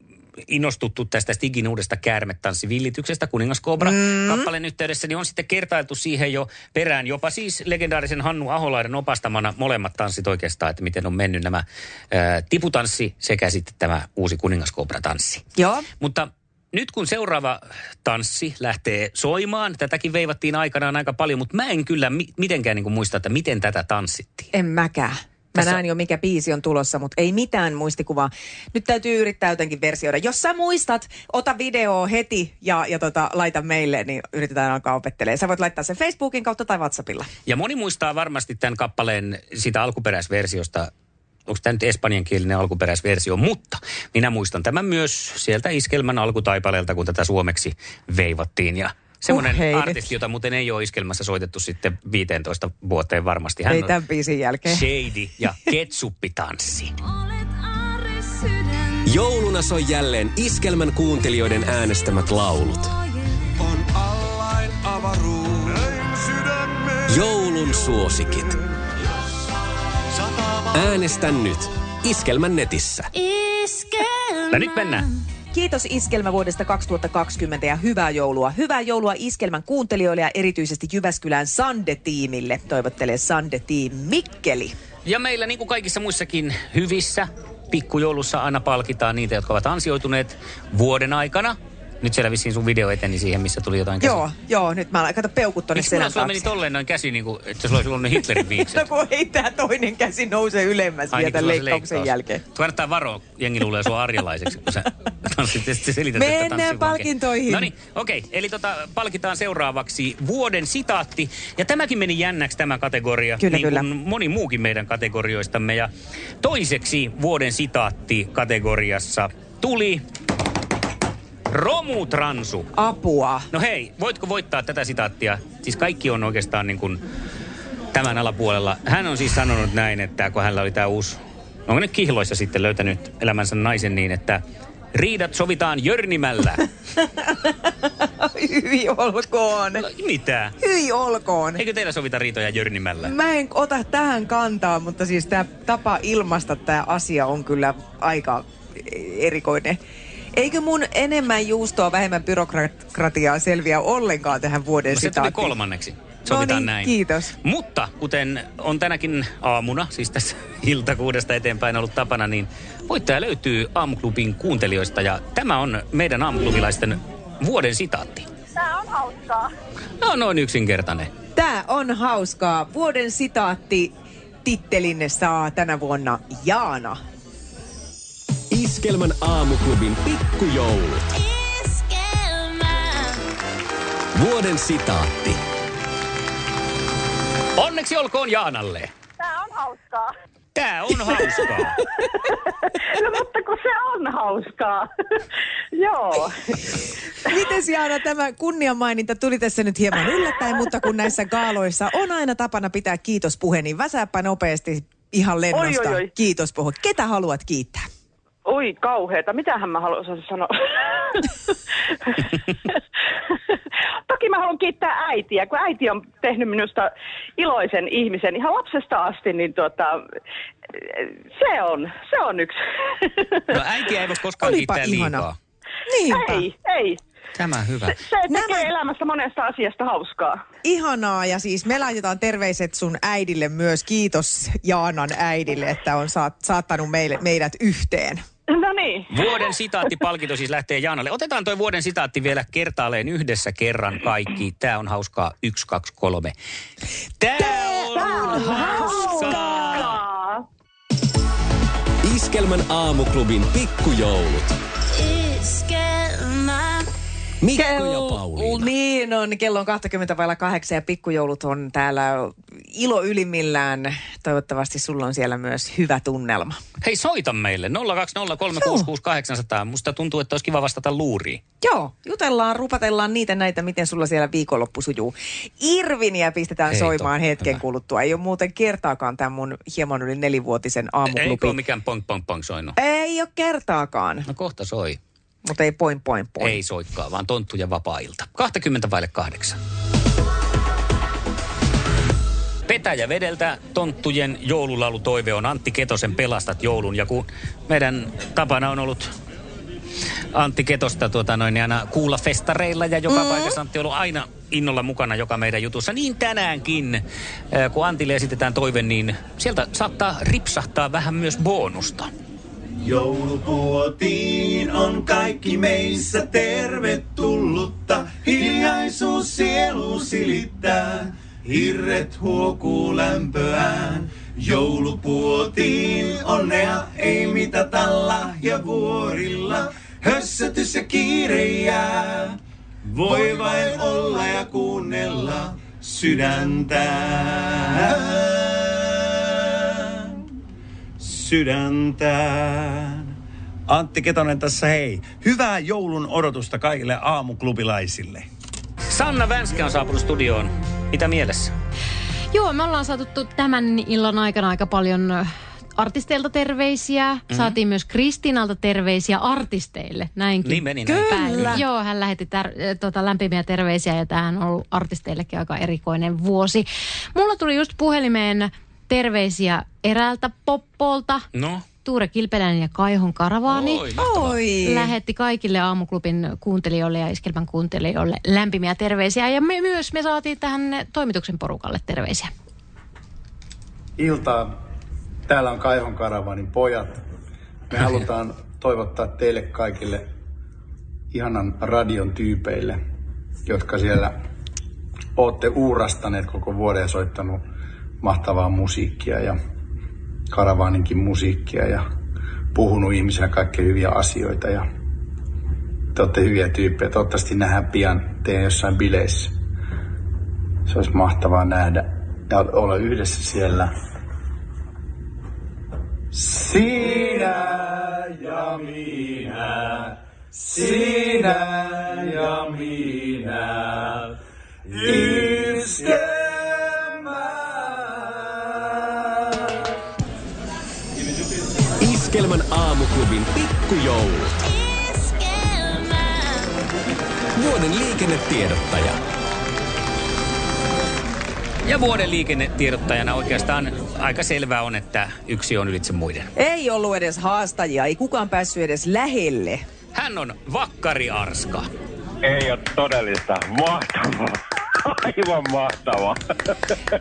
innostuttu tästä Stigin uudesta käärmetanssivillityksestä Kuningaskobra mm. kappaleen yhteydessä, niin on sitten kertailtu siihen jo perään jopa siis legendaarisen Hannu Aholaiden opastamana molemmat tanssit oikeastaan, että miten on mennyt nämä ää, tiputanssi sekä sitten tämä uusi Kuningaskobra-tanssi. Joo. Mutta nyt kun seuraava tanssi lähtee soimaan, tätäkin veivattiin aikanaan aika paljon, mutta mä en kyllä mi- mitenkään niin muista, että miten tätä tanssittiin. En mäkään. Mä Tässä- näen jo, mikä biisi on tulossa, mutta ei mitään muistikuvaa. Nyt täytyy yrittää jotenkin versioida. Jos sä muistat, ota video heti ja, ja tota, laita meille, niin yritetään alkaa opettelemaan. Sä voit laittaa sen Facebookin kautta tai WhatsAppilla. Ja moni muistaa varmasti tämän kappaleen sitä alkuperäisversiosta. Onko tämä nyt espanjankielinen alkuperäisversio, mutta minä muistan tämän myös sieltä iskelmän alkutaipaleelta, kun tätä suomeksi veivattiin. Ja semmoinen nyt. artisti, jota muuten ei ole iskelmässä soitettu sitten 15 vuoteen varmasti. Hän ei on tämän biisin jälkeen. Shady ja Ketsuppitanssi. Jouluna soi jälleen Iskelmän kuuntelijoiden äänestämät laulut. On allain avaruus. Joulun suosikit. Äänestä nyt. Iskelmän netissä. No nyt mennään. Kiitos Iskelmä vuodesta 2020 ja hyvää joulua. Hyvää joulua Iskelmän kuuntelijoille ja erityisesti Jyväskylän Sande-tiimille. Toivottelee Sande-tiim Mikkeli. Ja meillä niin kuin kaikissa muissakin hyvissä pikkujoulussa aina palkitaan niitä, jotka ovat ansioituneet vuoden aikana. Nyt siellä vissiin sun video eteni siihen, missä tuli jotain käsi. Joo, joo, nyt mä kato peukut tonne Miksi selän sulla meni taakse. tolleen noin käsi, niin kuin, että sulla olisi ollut ne Hitlerin viikset? No kun ei tää toinen käsi nouse ylemmäs Ai vielä niin, tämän leikkauksen leikkaus. jälkeen. Tuo kannattaa varoa, jengi luulee sua arjalaiseksi, kun sä tanssit ja sitten selität, että Mennään ke- palkintoihin. No niin, okei. Eli tota, palkitaan seuraavaksi vuoden sitaatti. Ja tämäkin meni jännäksi tämä kategoria, Kyllä, niin kyllä. moni muukin meidän kategorioistamme. Ja toiseksi vuoden sitaatti kategoriassa tuli Romutransu. Apua. No hei, voitko voittaa tätä sitaattia? Siis kaikki on oikeastaan niin kuin tämän alapuolella. Hän on siis sanonut näin, että kun hänellä oli tämä uusi, onko ne kihloissa sitten löytänyt elämänsä naisen niin, että riidat sovitaan Jörnimällä. Hyi olkoon. Mitä? Hyi olkoon. Eikö teillä sovita riitoja Jörnimällä? Mä en ota tähän kantaa, mutta siis tämä tapa ilmasta tämä asia on kyllä aika erikoinen. Eikö mun enemmän juustoa, vähemmän byrokratiaa selviä ollenkaan tähän vuoden No se tuli kolmanneksi. Sovitaan no niin, näin. kiitos. Mutta kuten on tänäkin aamuna, siis tässä iltakuudesta eteenpäin ollut tapana, niin voittaja löytyy aamuklubin kuuntelijoista ja tämä on meidän aamuklubilaisten vuoden sitaatti. Tää on hauskaa. No noin yksinkertainen. Tää on hauskaa. Vuoden sitaatti tittelin saa tänä vuonna Jaana. Iskelmän aamuklubin pikkujoulut. Vuoden sitaatti. Onneksi olkoon Jaanalle. Tää on hauskaa. Tää on hauskaa. no mutta kun se on hauskaa. Joo. Mites Jaana, tämä kunniamaininta tuli tässä nyt hieman yllättäen, mutta kun näissä gaaloissa on aina tapana pitää kiitospuhe, niin väsääpä nopeasti ihan lennosta. Oi, oi, oi. Kiitospuhe. Ketä haluat kiittää? Oi kauheeta. Mitähän mä haluaisin sanoa? Toki mä haluan kiittää äitiä, kun äiti on tehnyt minusta iloisen ihmisen ihan lapsesta asti, niin tuota, se on, se on yksi. No äitiä ei voi koskaan Olipa kiittää ihana. liikaa. Niinpä. Ei, ei. Tämä hyvä. Se, se tekee elämässä monesta asiasta hauskaa. Ihanaa ja siis me laitetaan terveiset sun äidille myös. Kiitos Jaanan äidille, että on saat, saattanut meille, meidät yhteen. No niin. Vuoden sitaattipalkinto siis lähtee Jaanalle. Otetaan toi vuoden sitaatti vielä kertaalleen yhdessä kerran kaikki. Tää on hauskaa. Yksi, kaksi, kolme. Tää on hauskaa. Iskelmän aamuklubin pikkujoulut. Mikko Kello- ja Pauliina. Niin on, kello on 20 vailla kahdeksan ja pikkujoulut on täällä ilo ylimmillään. Toivottavasti sulla on siellä myös hyvä tunnelma. Hei, soita meille 020366800. Musta tuntuu, että olisi kiva vastata luuriin. Joo, jutellaan, rupatellaan niitä näitä, miten sulla siellä viikonloppu sujuu. Irviniä pistetään Hei, soimaan totta. hetken kuluttua. Ei ole muuten kertaakaan tämän mun hieman yli nelivuotisen aamuklubi. ole mikään pong pong pong soinut? Ei ole kertaakaan, No kohta soi. Mutta ei poin poin poin. Ei soikkaa, vaan tonttu ja vapaa-ilta. 20 vaille kahdeksan. Petäjä vedeltä tonttujen joululaulutoive on Antti Ketosen Pelastat joulun. Ja kun meidän tapana on ollut Antti Ketosta tuota noin, niin aina kuulla festareilla ja joka mm. paikassa Antti on ollut aina innolla mukana joka meidän jutussa. Niin tänäänkin, kun Antille esitetään toive, niin sieltä saattaa ripsahtaa vähän myös bonusta. Joulupuotiin on kaikki meissä tervetullutta. Hiljaisuus sielu silittää, hirret huokuu lämpöään. Joulupuotiin onnea ei mitata lahjavuorilla. Hössötys ja kiire jää. Voi vain olla ja kuunnella sydäntään sydäntään. Antti Ketonen tässä hei. Hyvää joulun odotusta kaikille aamuklubilaisille. Sanna Vänskä on saapunut studioon. Mitä mielessä? Joo, me ollaan saatu tu- tämän illan aikana aika paljon artisteilta terveisiä. Mm. Saatiin myös Kristiinalta terveisiä artisteille. Näinkin. Niin meni näin. Kyllä. Joo, hän lähetti tär- ö, tota, lämpimiä terveisiä ja tämähän on ollut artisteillekin aika erikoinen vuosi. Mulla tuli just puhelimeen terveisiä eräältä poppolta. No? Tuure Kilpeläinen ja Kaihon Karavaani. Oi. Oi. Lähetti kaikille aamuklubin kuuntelijoille ja Iskelmän kuuntelijoille lämpimiä terveisiä. Ja me myös me saatiin tähän toimituksen porukalle terveisiä. iltaa. Täällä on Kaihon Karavanin pojat. Me halutaan toivottaa teille kaikille ihanan radion tyypeille, jotka siellä ootte uurastaneet koko vuoden ja soittanut mahtavaa musiikkia ja Karavaninkin musiikkia ja puhunut ihmisille kaikkea hyviä asioita ja te olette hyviä tyyppejä. Toivottavasti nähdään pian teidän jossain bileissä. Se olisi mahtavaa nähdä ja olla yhdessä siellä. Sinä ja minä, sinä ja minä, Iskelmän aamuklubin pikkujoulut. Vuoden liikennetiedottaja. Ja vuoden liikennetiedottajana oikeastaan aika selvää on, että yksi on ylitse muiden. Ei ollut edes haastajia, ei kukaan päässyt edes lähelle. Hän on Vakkari Arska. Ei ole todellista. Mahtavaa. Aivan mahtavaa.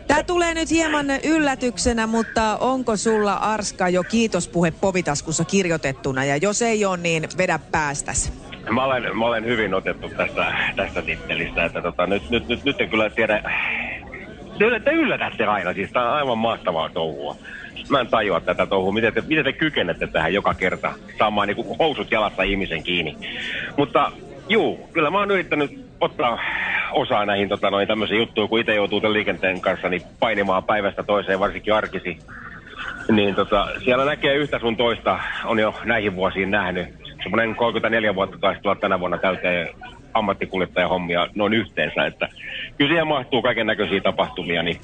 Tämä tulee nyt hieman yllätyksenä, mutta onko sulla Arska jo kiitospuhe Povitaskussa kirjoitettuna? Ja jos ei ole, niin vedä päästäs. Mä olen, mä olen hyvin otettu tästä, tästä tittelistä, että tota, nyt, nyt, nyt, nyt en kyllä tiedä. Te, yllä- te yllätätte aina, siis tää on aivan mahtavaa touhua. Mä en tajua tätä touhua, miten te, miten te kykenette tähän joka kerta saamaan niinku housut jalassa ihmisen kiinni. Mutta juu, kyllä mä oon yrittänyt ottaa osaa näihin tota, noin tämmöisiin juttuihin, kun itse joutuu tämän liikenteen kanssa niin painimaan päivästä toiseen, varsinkin arkisi. Niin tota, siellä näkee yhtä sun toista, on jo näihin vuosiin nähnyt. Semmoinen 34 vuotta taisi tulla tänä vuonna täyteen ammattikuljettajahommia noin yhteensä, että kyllä siihen mahtuu kaiken näköisiä tapahtumia, niin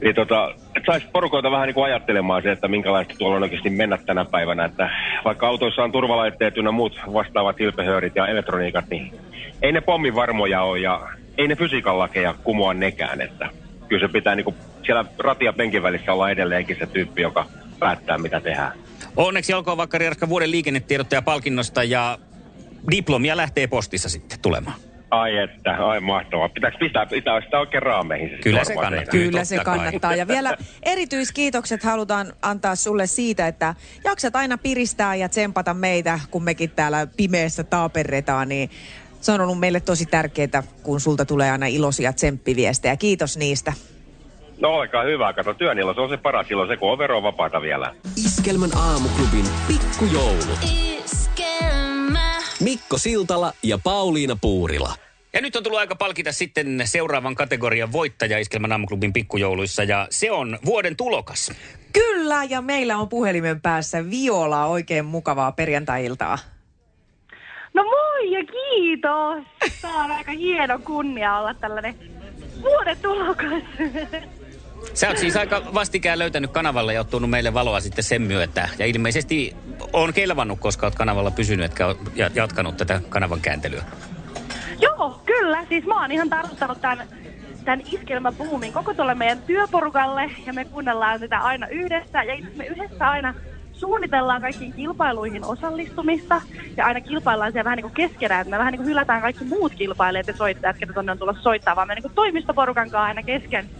niin tota, että saisi porukoita vähän niin kuin ajattelemaan se, että minkälaista tuolla on oikeasti mennä tänä päivänä. Että vaikka autoissa on turvalaitteet ynnä muut vastaavat hilpehöörit ja elektroniikat, niin ei ne pommin varmoja ole ja ei ne fysiikan lakeja kumoa nekään. Että kyllä se pitää niin kuin siellä rati ja penkin välissä olla edelleenkin se tyyppi, joka päättää mitä tehdään. Onneksi olkoon Vakkari Arska vuoden liikennetiedottaja palkinnosta ja diplomia lähtee postissa sitten tulemaan. Ai että, ai mahtavaa. Pitääkö pistää, pitää sitä oikein raameihin? Kyllä se kannattaa. Kyllä se kannattaa. Ja vielä erityiskiitokset halutaan antaa sulle siitä, että jaksat aina piristää ja tsempata meitä, kun mekin täällä pimeässä taaperretaan, niin se on ollut meille tosi tärkeää, kun sulta tulee aina iloisia tsemppiviestejä. Kiitos niistä. No olkaa hyvä, kato työnilo, se on se paras silloin se, kun on verovapaata vielä. Iskelmän aamuklubin pikkujoulut. Iskelmä. Mikko Siltala ja Pauliina Puurila. Ja nyt on tullut aika palkita sitten seuraavan kategorian voittaja Iskelmän aamuklubin pikkujouluissa ja se on vuoden tulokas. Kyllä, ja meillä on puhelimen päässä Viola. Oikein mukavaa perjantai-iltaa. No moi ja kiitos. Tämä on aika hieno kunnia olla tällainen vuoden tulokas. Sä oot siis aika vastikään löytänyt kanavalle ja ottanut meille valoa sitten sen myötä. Ja ilmeisesti on kelvannut, koska oot kanavalla pysynyt, etkä ja- jatkanut tätä kanavan kääntelyä. Joo, kyllä. Siis mä oon ihan tarttunut tämän, tämän iskelmäbuumin koko tuolle meidän työporukalle. Ja me kuunnellaan sitä aina yhdessä. Ja me yhdessä aina suunnitellaan kaikkiin kilpailuihin osallistumista. Ja aina kilpaillaan siellä vähän niin kuin keskenään. että Me vähän niin kuin hylätään kaikki muut kilpailijat ja soittajat, ketä tonne on tulossa soittaa. Vaan me niin kuin toimistoporukan kanssa aina kesken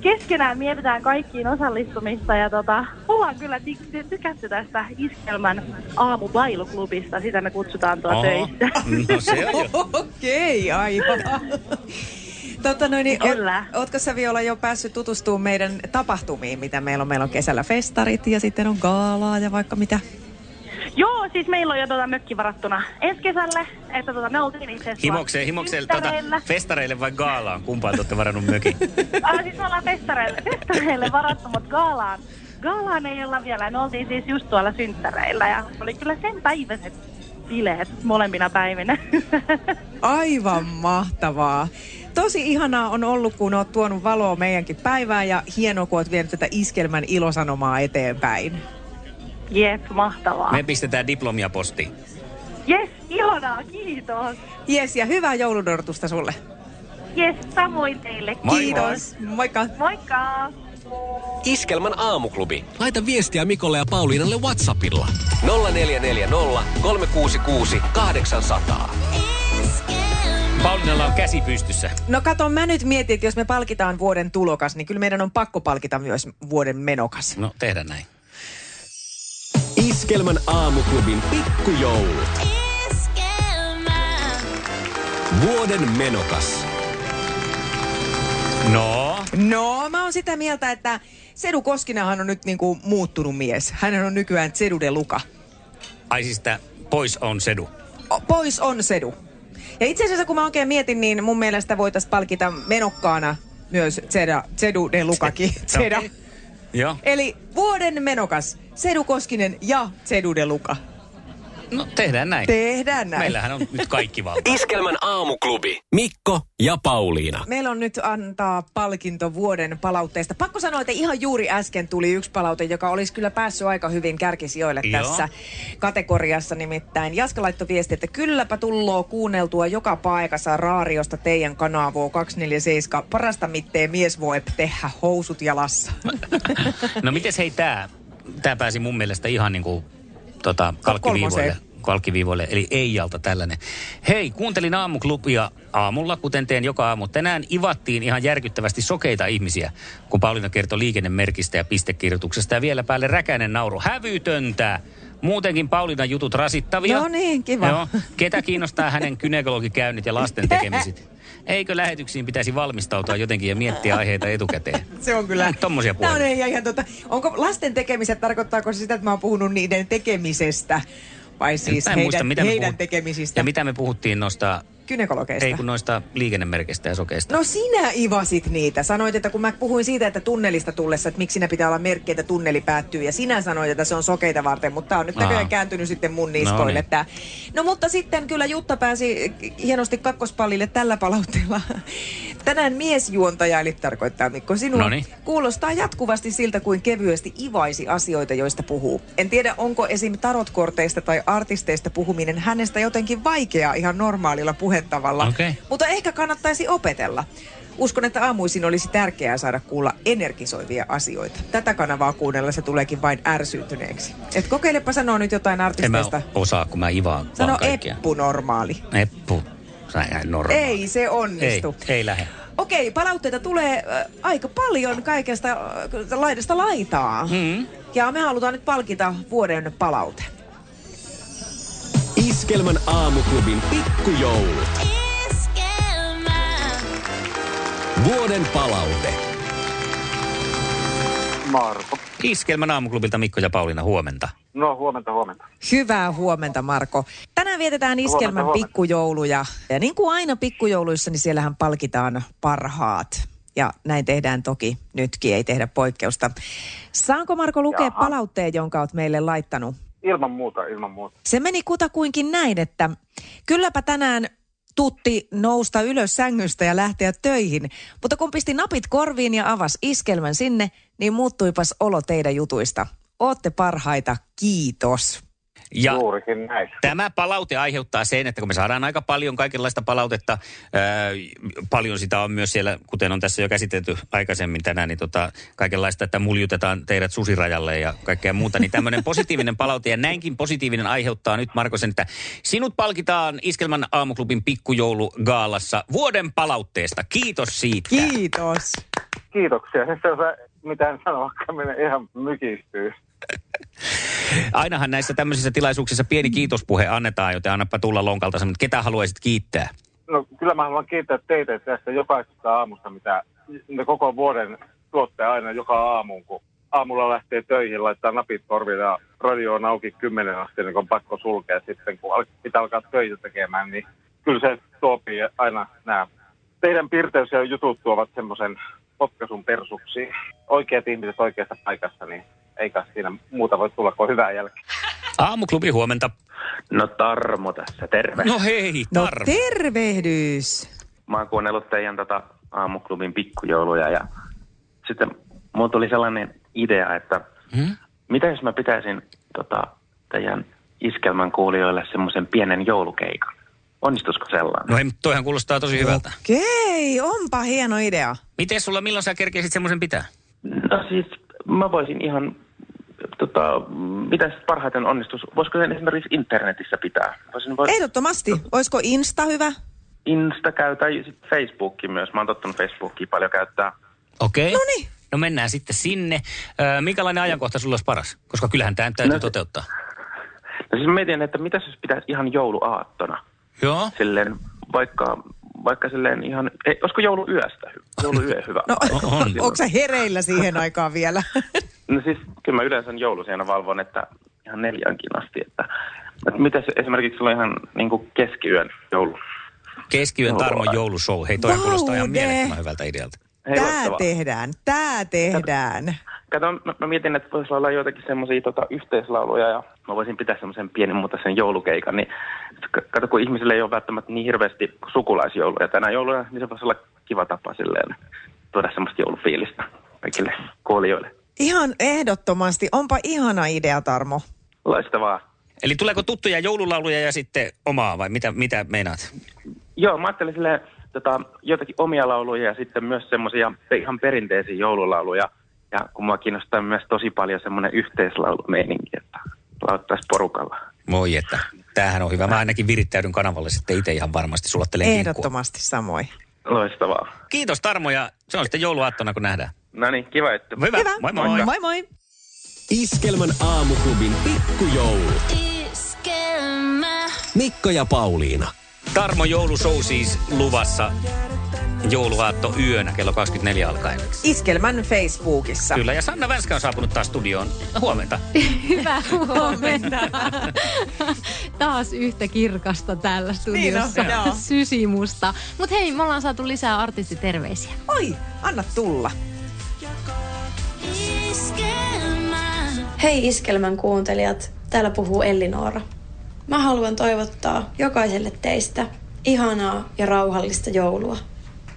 keskenään mietitään kaikkiin osallistumista ja tota, ollaan kyllä ty- ty- tykätty tästä iskelmän aamubailuklubista, sitä me kutsutaan tuo Oho. töissä. No se on jo. Okei, aivan. Totta noin, niin, Kyllä. oot, ootko sä Viola jo päässyt tutustumaan meidän tapahtumiin, mitä meillä on? Meillä on kesällä festarit ja sitten on gaalaa ja vaikka mitä. Joo, siis meillä on jo tota mökki varattuna ensi kesälle, että tota, me oltiin itse asiassa Himokseen, himokseen, tota, festareille vai gaalaan? Kumpaan te olette varannut mökin? Ah, siis me ollaan festareille, festareille varattu, mutta gaalaan, gaalaan ei olla vielä. Me oltiin siis just tuolla synttäreillä ja oli kyllä sen päiväiset bileet molempina päivinä. Aivan mahtavaa. Tosi ihanaa on ollut, kun oot tuonut valoa meidänkin päivään ja hienoa, kun oot vienyt tätä iskelmän ilosanomaa eteenpäin. Jep, mahtavaa. Me pistetään diplomia postiin. Jes, ihanaa, kiitos. Jes, ja hyvää joulunorotusta sulle. Jes, samoin teille. Moi, Kiitos. Moikka. Moikka. Iskelmän aamuklubi. Laita viestiä Mikolle ja Pauliinalle Whatsappilla. 0440 366 800. Pauliinalla on käsi pystyssä. No kato, mä nyt mietin, että jos me palkitaan vuoden tulokas, niin kyllä meidän on pakko palkita myös vuoden menokas. No, tehdään näin. Iskelmän aamuklubin pikkujoulut. Vuoden menokas. No? No, mä oon sitä mieltä, että Sedu Koskinahan on nyt niinku muuttunut mies. Hän on nykyään Sedu de Luka. Ai siis tää pois on sedu. O- Pois on Sedu. Ja itse asiassa kun mä oikein mietin, niin mun mielestä voitaisiin palkita menokkaana myös Zeda, Sedu de Lukakin. Zeda. Joo. Eli vuoden menokas, Sedu Koskinen ja Sedu de Luka. No tehdään näin. Tehdään näin. Meillähän on nyt kaikki valta. Iskelmän aamuklubi. Mikko ja Pauliina. Meillä on nyt antaa palkinto vuoden palautteesta. Pakko sanoa, että ihan juuri äsken tuli yksi palaute, joka olisi kyllä päässyt aika hyvin kärkisijoille Joo. tässä kategoriassa. Nimittäin Jaska laittoi viesti, että kylläpä tulloo kuunneltua joka paikassa raariosta teidän kanavoo 247. Parasta mitteen mies voi tehdä housut jalassa. No mites hei tää? Tää pääsi mun mielestä ihan niinku tota, kalkkiviivoille. kolmoseen. Kalkkiviivoille, eli Eijalta tällainen. Hei, kuuntelin aamuklubia aamulla, kuten teen joka aamu. Tänään ivattiin ihan järkyttävästi sokeita ihmisiä, kun Pauliina kertoi liikennemerkistä ja pistekirjoituksesta. Ja vielä päälle räkäinen nauru. Hävytöntä! Muutenkin Pauliinan jutut rasittavia. No niin, kiva. Joo. Ketä kiinnostaa hänen gynekologikäynnit ja lasten tekemiset? Eikö lähetyksiin pitäisi valmistautua jotenkin ja miettiä aiheita etukäteen? Se on kyllä. Tommosia Tämä on puolia. ihan, ihan tota, onko lasten tekemiset, tarkoittaako se sitä, että mä oon puhunut niiden tekemisestä? Vai siis heidän, muista, mitä heidän puhut- tekemisistä? Ja mitä me puhuttiin noista, Gynekologeista. ei kun noista liikennemerkeistä ja sokeista. No sinä ivasit niitä. Sanoit, että kun mä puhuin siitä, että tunnelista tullessa, että miksi siinä pitää olla merkki, että tunneli päättyy. Ja sinä sanoit, että se on sokeita varten, mutta tämä on nyt Aha. näköjään kääntynyt sitten mun No niskoille. niin. Tää. No mutta sitten kyllä Jutta pääsi hienosti kakkospallille tällä palautteella. Tänään miesjuontaja, eli tarkoittaa Mikko sinua, Noniin. kuulostaa jatkuvasti siltä, kuin kevyesti ivaisi asioita, joista puhuu. En tiedä, onko esim. tarotkorteista tai artisteista puhuminen hänestä jotenkin vaikeaa ihan normaalilla puhetavalla. Okei. Mutta ehkä kannattaisi opetella. Uskon, että aamuisin olisi tärkeää saada kuulla energisoivia asioita. Tätä kanavaa kuunnella se tuleekin vain ärsyytyneeksi. Et kokeilepa sanoa nyt jotain En mä artisteista. osaa, kun mä ivaan Sano vaan kaikkia. Eppu normaali. Eppu. Normaali. Ei se onnistu. Ei, ei lähde. Okei, palautteita tulee äh, aika paljon kaikesta äh, laidasta laitaa. Mm. Ja me halutaan nyt palkita vuoden palaute. Iskelmän aamuklubin pikkujoulut. Vuoden palaute. Marko. Iskelmän aamuklubilta Mikko ja Pauliina, huomenta. No huomenta, huomenta. Hyvää huomenta, Marko. Tänään vietetään iskelmän huomenta. pikkujouluja. Ja niin kuin aina pikkujouluissa, niin siellähän palkitaan parhaat. Ja näin tehdään toki nytkin, ei tehdä poikkeusta. Saanko Marko lukea Jaha. palautteen, jonka olet meille laittanut? Ilman muuta, ilman muuta. Se meni kutakuinkin näin, että kylläpä tänään tutti nousta ylös sängystä ja lähteä töihin. Mutta kun pisti napit korviin ja avas iskelmän sinne, niin muuttuipas olo teidän jutuista. Ootte parhaita, kiitos. Ja Juurikin näin. Tämä palaute aiheuttaa sen, että kun me saadaan aika paljon kaikenlaista palautetta, ää, paljon sitä on myös siellä, kuten on tässä jo käsitelty aikaisemmin tänään, niin tota, kaikenlaista, että muljutetaan teidät susirajalle ja kaikkea muuta, niin tämmöinen positiivinen palaute ja näinkin positiivinen aiheuttaa nyt Marko sen, että sinut palkitaan Iskelman aamuklubin pikkujoulugaalassa vuoden palautteesta. Kiitos siitä. Kiitos. Kiitoksia. Siis Se on se, mitä en sano, vaikka menee ihan mykistyy. Ainahan näissä tämmöisissä tilaisuuksissa pieni kiitospuhe annetaan, joten annapa tulla lonkalta sanoa, ketä haluaisit kiittää. No kyllä mä haluan kiittää teitä tästä jokaisesta aamusta, mitä mitä koko vuoden tuotte aina joka aamuun, kun aamulla lähtee töihin, laittaa napit korville ja radio on auki kymmenen asti, niin on pakko sulkea sitten, kun pitää alkaa töitä tekemään, niin kyllä se tuopii aina nämä. Teidän pirteys ja jutut tuovat semmoisen potkaisun persuksiin. Oikeat ihmiset oikeassa paikassa, niin eikä siinä muuta voi tulla kuin hyvää jälkeä. Aamuklubi huomenta. No Tarmo tässä, terve. No hei, No Tarmo. tervehdys. Mä oon kuunnellut teidän tota, aamuklubin pikkujouluja ja sitten mulla tuli sellainen idea, että Hmm? mitä jos mä pitäisin tota, teidän iskelmän kuulijoille semmoisen pienen joulukeikan? Onnistuisiko sellainen? No ei, mutta toihan kuulostaa tosi hyvältä. Okei, onpa hieno idea. Miten sulla, milloin sä kerkeisit semmoisen pitää? No siis mä voisin ihan, tota, mitä sitten parhaiten onnistus? Voisiko sen esimerkiksi internetissä pitää? Voisin voi... Ehdottomasti. Olisiko Insta hyvä? Insta käy tai sitten Facebookki myös. Mä oon tottunut Facebookia paljon käyttää. Okei. Okay. No No mennään sitten sinne. Minkälainen ajankohta sulla olisi paras? Koska kyllähän tämä täytyy No, toteuttaa. No siis mietin, että mitä jos pitäisi ihan jouluaattona? Joo. Silleen vaikka, vaikka silleen ihan, ei, olisiko jouluyöstä hyvä? Jouluyö hyvä. No, onko sä hereillä siihen aikaan vielä? No siis kyllä mä yleensä joulusiena valvon, että ihan neljänkin asti. Että, että mitä esimerkiksi sulla on ihan niin kuin keskiyön joulu? Keskiyön. Tarmon joulushow. Hei, toi kuulostaa ihan mielettömän hyvältä idealta. Hei, Tää tehdään, tää tehdään. Kato, mä, mä mietin, että voisi olla joitakin semmoisia tota, yhteislauluja ja mä voisin pitää semmoisen pienen muuta sen joulukeikan. Niin, kato, kun ihmisille ei ole välttämättä niin hirveästi sukulaisjouluja tänä jouluna, niin se voisi olla kiva tapa silleen tuoda semmoista joulufiilistä kaikille kuulijoille. Ihan ehdottomasti. Onpa ihana idea, Tarmo. Loistavaa. Eli tuleeko tuttuja joululauluja ja sitten omaa vai mitä, mitä meinaat? Joo, mä ajattelin silleen, tota, jotakin omia lauluja ja sitten myös semmoisia ihan perinteisiä joululauluja. Ja kun mua kiinnostaa myös tosi paljon semmoinen yhteislaulumeininki, että lauttaisi porukalla. Moi, että tämähän on hyvä. Mä ainakin virittäydyn kanavalle sitten itse ihan varmasti. Sulattelen kinkkua. Ehdottomasti samoin. Loistavaa. Kiitos Tarmo ja se on sitten jouluaattona kun nähdään. No niin, kiva juttu. Hyvä. Hyvä. Moi moi. Moi moi. Iskelmän aamuklubin pikkujoulu. Mikko ja Pauliina. Tarmo joulushow siis luvassa jouluaatto yönä kello 24 alkaen. Iskelmän Facebookissa. Kyllä, ja Sanna Vänskä on saapunut taas studioon. Huomenta. Hyvää huomenta. Taas yhtä kirkasta täällä studiossa. Niin on. Sysimusta. Mutta hei, me ollaan saatu lisää artistiterveisiä. Oi, anna tulla. Hei Iskelmän kuuntelijat, täällä puhuu Elli-Noora. Mä haluan toivottaa jokaiselle teistä ihanaa ja rauhallista joulua.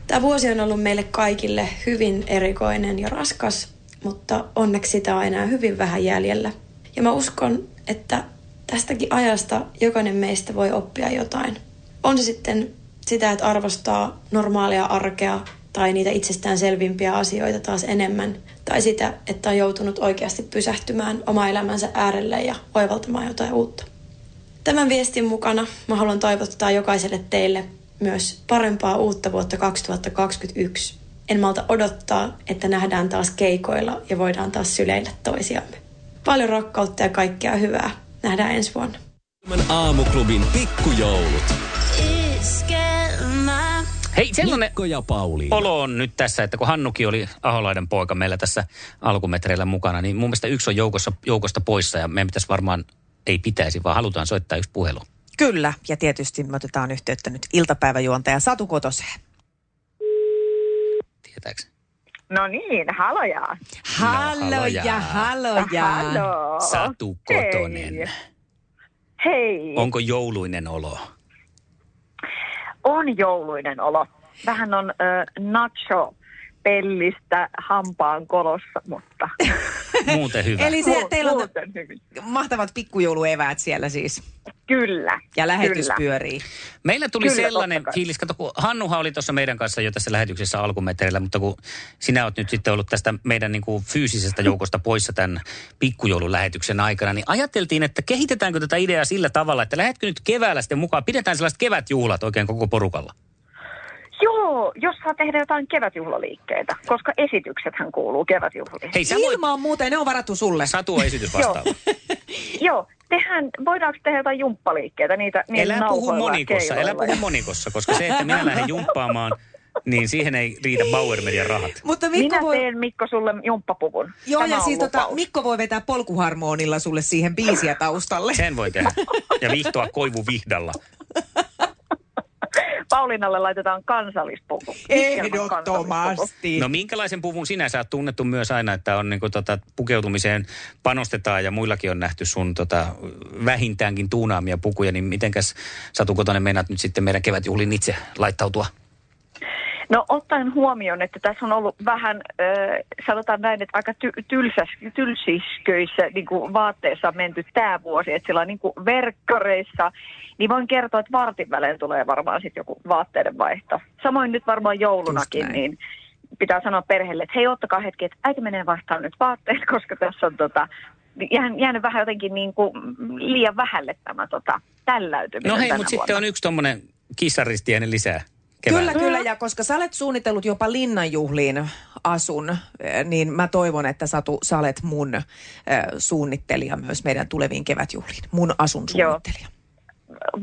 Tämä vuosi on ollut meille kaikille hyvin erikoinen ja raskas, mutta onneksi sitä on enää hyvin vähän jäljellä. Ja mä uskon, että tästäkin ajasta jokainen meistä voi oppia jotain. On se sitten sitä, että arvostaa normaalia arkea tai niitä itsestään selvimpiä asioita taas enemmän. Tai sitä, että on joutunut oikeasti pysähtymään oma elämänsä äärelle ja oivaltamaan jotain uutta. Tämän viestin mukana mä haluan toivottaa jokaiselle teille myös parempaa uutta vuotta 2021. En malta odottaa, että nähdään taas keikoilla ja voidaan taas syleillä toisiamme. Paljon rakkautta ja kaikkea hyvää. Nähdään ensi vuonna. Aamuklubin pikkujoulut. Hei, sellainen Mikko ja Pauliina. olo on nyt tässä, että kun Hannukin oli Aholaiden poika meillä tässä alkumetreillä mukana, niin mun mielestä yksi on joukossa, joukosta poissa ja meidän pitäisi varmaan, ei pitäisi, vaan halutaan soittaa yksi puhelu. Kyllä, ja tietysti me otetaan yhteyttä nyt iltapäiväjuontaja Satu Kotoseen. Tietääks? No niin, haloja. Halloja, halloja. Hallo. Satu Kotonen. Hei. Hei. Onko jouluinen olo? On jouluinen olo. Vähän on äh, nacho pellistä hampaan kolossa, mutta... Muuten hyvä. Eli se, teillä on muuten hyvin. mahtavat pikkujoulueväät siellä siis. Kyllä. Ja lähetys kyllä. pyörii. Meillä tuli Kyllä, sellainen fiilis, kato kun Hannuhan oli tuossa meidän kanssa jo tässä lähetyksessä alkumetreillä, mutta kun sinä oot nyt sitten ollut tästä meidän niin kuin fyysisestä joukosta poissa tämän pikkujoulun lähetyksen aikana, niin ajateltiin, että kehitetäänkö tätä ideaa sillä tavalla, että lähetkö nyt keväällä sitten mukaan, pidetään sellaiset kevätjuhlat oikein koko porukalla. Joo, jos saa tehdä jotain kevätjuhlaliikkeitä, koska esityksethän kuuluu kevätjuhliin. Hei, sä voit... Ilma on muuten, ne on varattu sulle. Satu on esitys vastaava. Joo, tehdään, voidaanko tehdä jotain jumppaliikkeitä, niitä, niitä Älä puhu monikossa, älä keiloilla puhu monikossa, koska se, että minä lähden jumppaamaan, niin siihen ei riitä Bauer Median rahat. Mutta Mikko Minä voi... teen Mikko sulle jumppapuvun. Joo, Tämä ja siis tota. Mikko voi vetää polkuharmonilla sulle siihen biisiä taustalle. Sen voi tehdä. Ja vihtoa koivuvihdalla. Paulinalle laitetaan kansallispuku. Ehdottomasti. No minkälaisen puvun sinä? Sä oot tunnettu myös aina, että on niinku tota, pukeutumiseen panostetaan ja muillakin on nähty sun tota, vähintäänkin tuunaamia pukuja, niin mitenkäs Satu Kotonen meinaat nyt sitten meidän kevätjuhlin itse laittautua? No ottaen huomioon, että tässä on ollut vähän, äh, sanotaan näin, että aika ty- tylsäs, tylsisköissä niin kuin vaatteissa on menty tämä vuosi, että sillä on niin kuin verkkareissa, niin voin kertoa, että vartin välein tulee varmaan sitten joku vaatteiden vaihto. Samoin nyt varmaan joulunakin, niin pitää sanoa perheelle, että hei ottakaa hetki, että äiti menee vaihtamaan nyt vaatteet, koska tässä on tota, jäänyt, vähän jotenkin niin kuin liian vähälle tämä tota, tälläytyminen No hei, mutta sitten on yksi tommonen kissaristiäinen lisää keväällä. kyllä, ja koska sä olet suunnitellut jopa linnanjuhliin asun, eh, niin mä toivon, että Satu, sä olet mun äh, suunnittelija myös meidän tuleviin kevätjuhliin. Mun asun Joo. suunnittelija.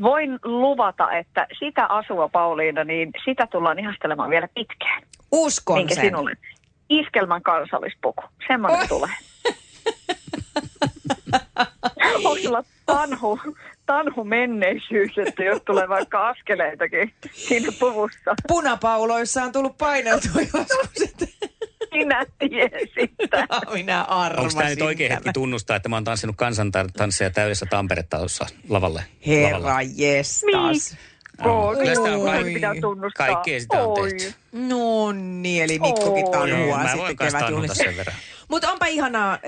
voin luvata, että sitä asua, Pauliina, niin sitä tullaan ihastelemaan vielä pitkään. Uskon Minkä sen. sinulle? Iskelmän kansallispuku. Semmoinen Oi. tulee. Onko sulla tanhu, tanhu menneisyys, että jos tulee vaikka askeleitakin siinä puvussa? Punapauloissa on tullut paineltua joskus. Minä tiesin Minä arvasin Onko tämä nyt oikea tämän. hetki tunnustaa, että mä oon tanssinut kansantansseja täydessä Tamperetta tuossa lavalle? Herra jestas. Joo, kyllä sitä on kaikki, Pitää tunnustaa. kaikkea sitä on Oi. tehty. No niin, eli Mikkokin Oi. tanhua Joo, mä sitten kevätjuhlissa. sen verran. Mutta onpa ihanaa.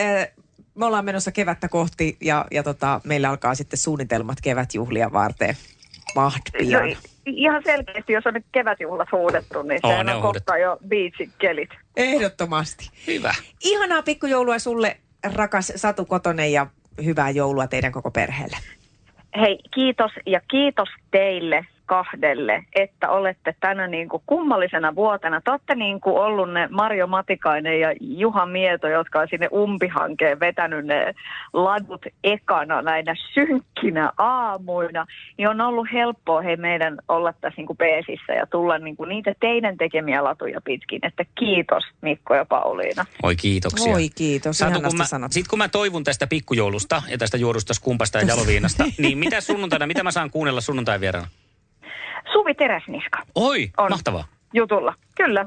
Me ollaan menossa kevättä kohti ja, ja tota, meillä alkaa sitten suunnitelmat kevätjuhlia varten. Mahd pian. No, ihan selkeästi, jos on nyt kevätjuhlat huudettu, niin ne on on kohta jo beachin kelit. Ehdottomasti. Hyvä. Ihanaa pikkujoulua sulle, rakas Satu Kotonen, ja hyvää joulua teidän koko perheelle. Hei, kiitos ja kiitos teille kahdelle, että olette tänä niin kuin kummallisena vuotena. Te olette niin kuin ollut ne Marjo Matikainen ja Juha Mieto, jotka on sinne umpihankeen vetänyt ne ladut ekana näinä synkkinä aamuina. Niin on ollut helppoa hei meidän olla tässä niin kuin peesissä ja tulla niin kuin niitä teidän tekemiä latuja pitkin. Että kiitos Mikko ja Pauliina. Oi kiitoksia. Oi kiitos, Satu, kun mä, sanottu. sit kun mä toivun tästä pikkujoulusta ja tästä juodusta skumpasta ja jaloviinasta, niin mitä sunnuntaina, mitä mä saan kuunnella sunnuntai vieraana? Suvi Teräsniska. Oi, On. mahtavaa. jutulla. Kyllä.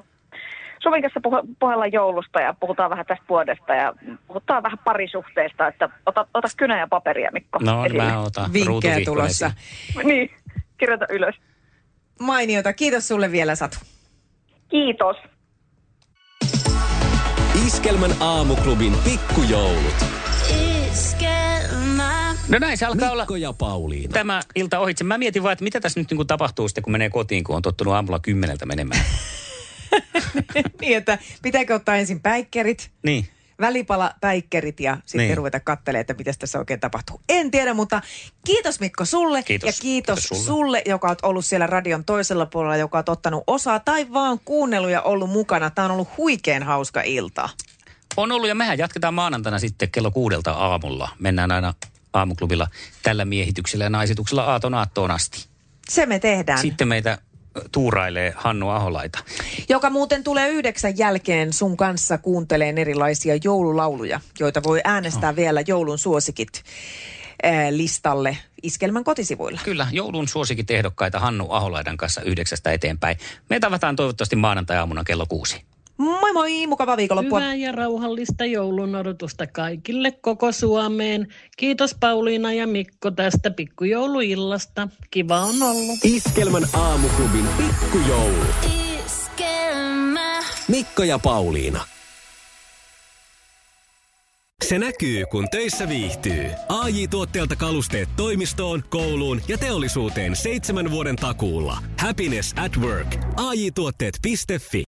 Suvin kanssa puh- puhellaan joulusta ja puhutaan vähän tästä vuodesta ja puhutaan vähän parisuhteesta, että ota, ota kynä ja paperia, Mikko. No, niin esille. mä otan Vinkkejä tulossa. Niin, kirjoita ylös. Mainiota. Kiitos sulle vielä, Satu. Kiitos. Iskelmän aamuklubin pikkujoulut. No näin se alkaa olla Mikko ja Pauliina. tämä ilta ohitse. Mä mietin vaan, että mitä tässä nyt niin kuin tapahtuu sitten, kun menee kotiin, kun on tottunut aamulla kymmeneltä menemään. niin, että pitääkö ottaa ensin päikkerit, niin. välipala päikkerit ja sitten Niin. ruveta katselemaan, että mitä tässä oikein tapahtuu. En tiedä, mutta kiitos Mikko sulle Kiitos. ja kiitos, Kiitos sulle. sulle, joka oot ollut siellä radion toisella puolella, joka oot ottanut osaa tai vaan kuunnellut ja ollut mukana. Tämä on ollut huikean hauska ilta. On ollut ja mehän jatketaan maanantaina sitten kello kuudelta aamulla. Mennään aina aamuklubilla tällä miehityksellä ja naisituksella aaton aattoon asti. Se me tehdään. Sitten meitä tuurailee Hannu Aholaita. Joka muuten tulee yhdeksän jälkeen sun kanssa kuunteleen erilaisia joululauluja, joita voi äänestää oh. vielä joulun suosikit listalle Iskelmän kotisivuilla. Kyllä, joulun suosikit ehdokkaita Hannu Aholaidan kanssa yhdeksästä eteenpäin. Me tavataan toivottavasti maanantai-aamuna kello kuusi. Moi moi, mukavaa viikonloppua. Hyvää ja rauhallista joulun odotusta kaikille koko Suomeen. Kiitos Pauliina ja Mikko tästä pikkujouluillasta. Kiva on ollut. Iskelmän aamuklubin pikkujoulu. Mikko ja Pauliina. Se näkyy, kun töissä viihtyy. ai tuotteelta kalusteet toimistoon, kouluun ja teollisuuteen seitsemän vuoden takuulla. Happiness at work. AJ-tuotteet.fi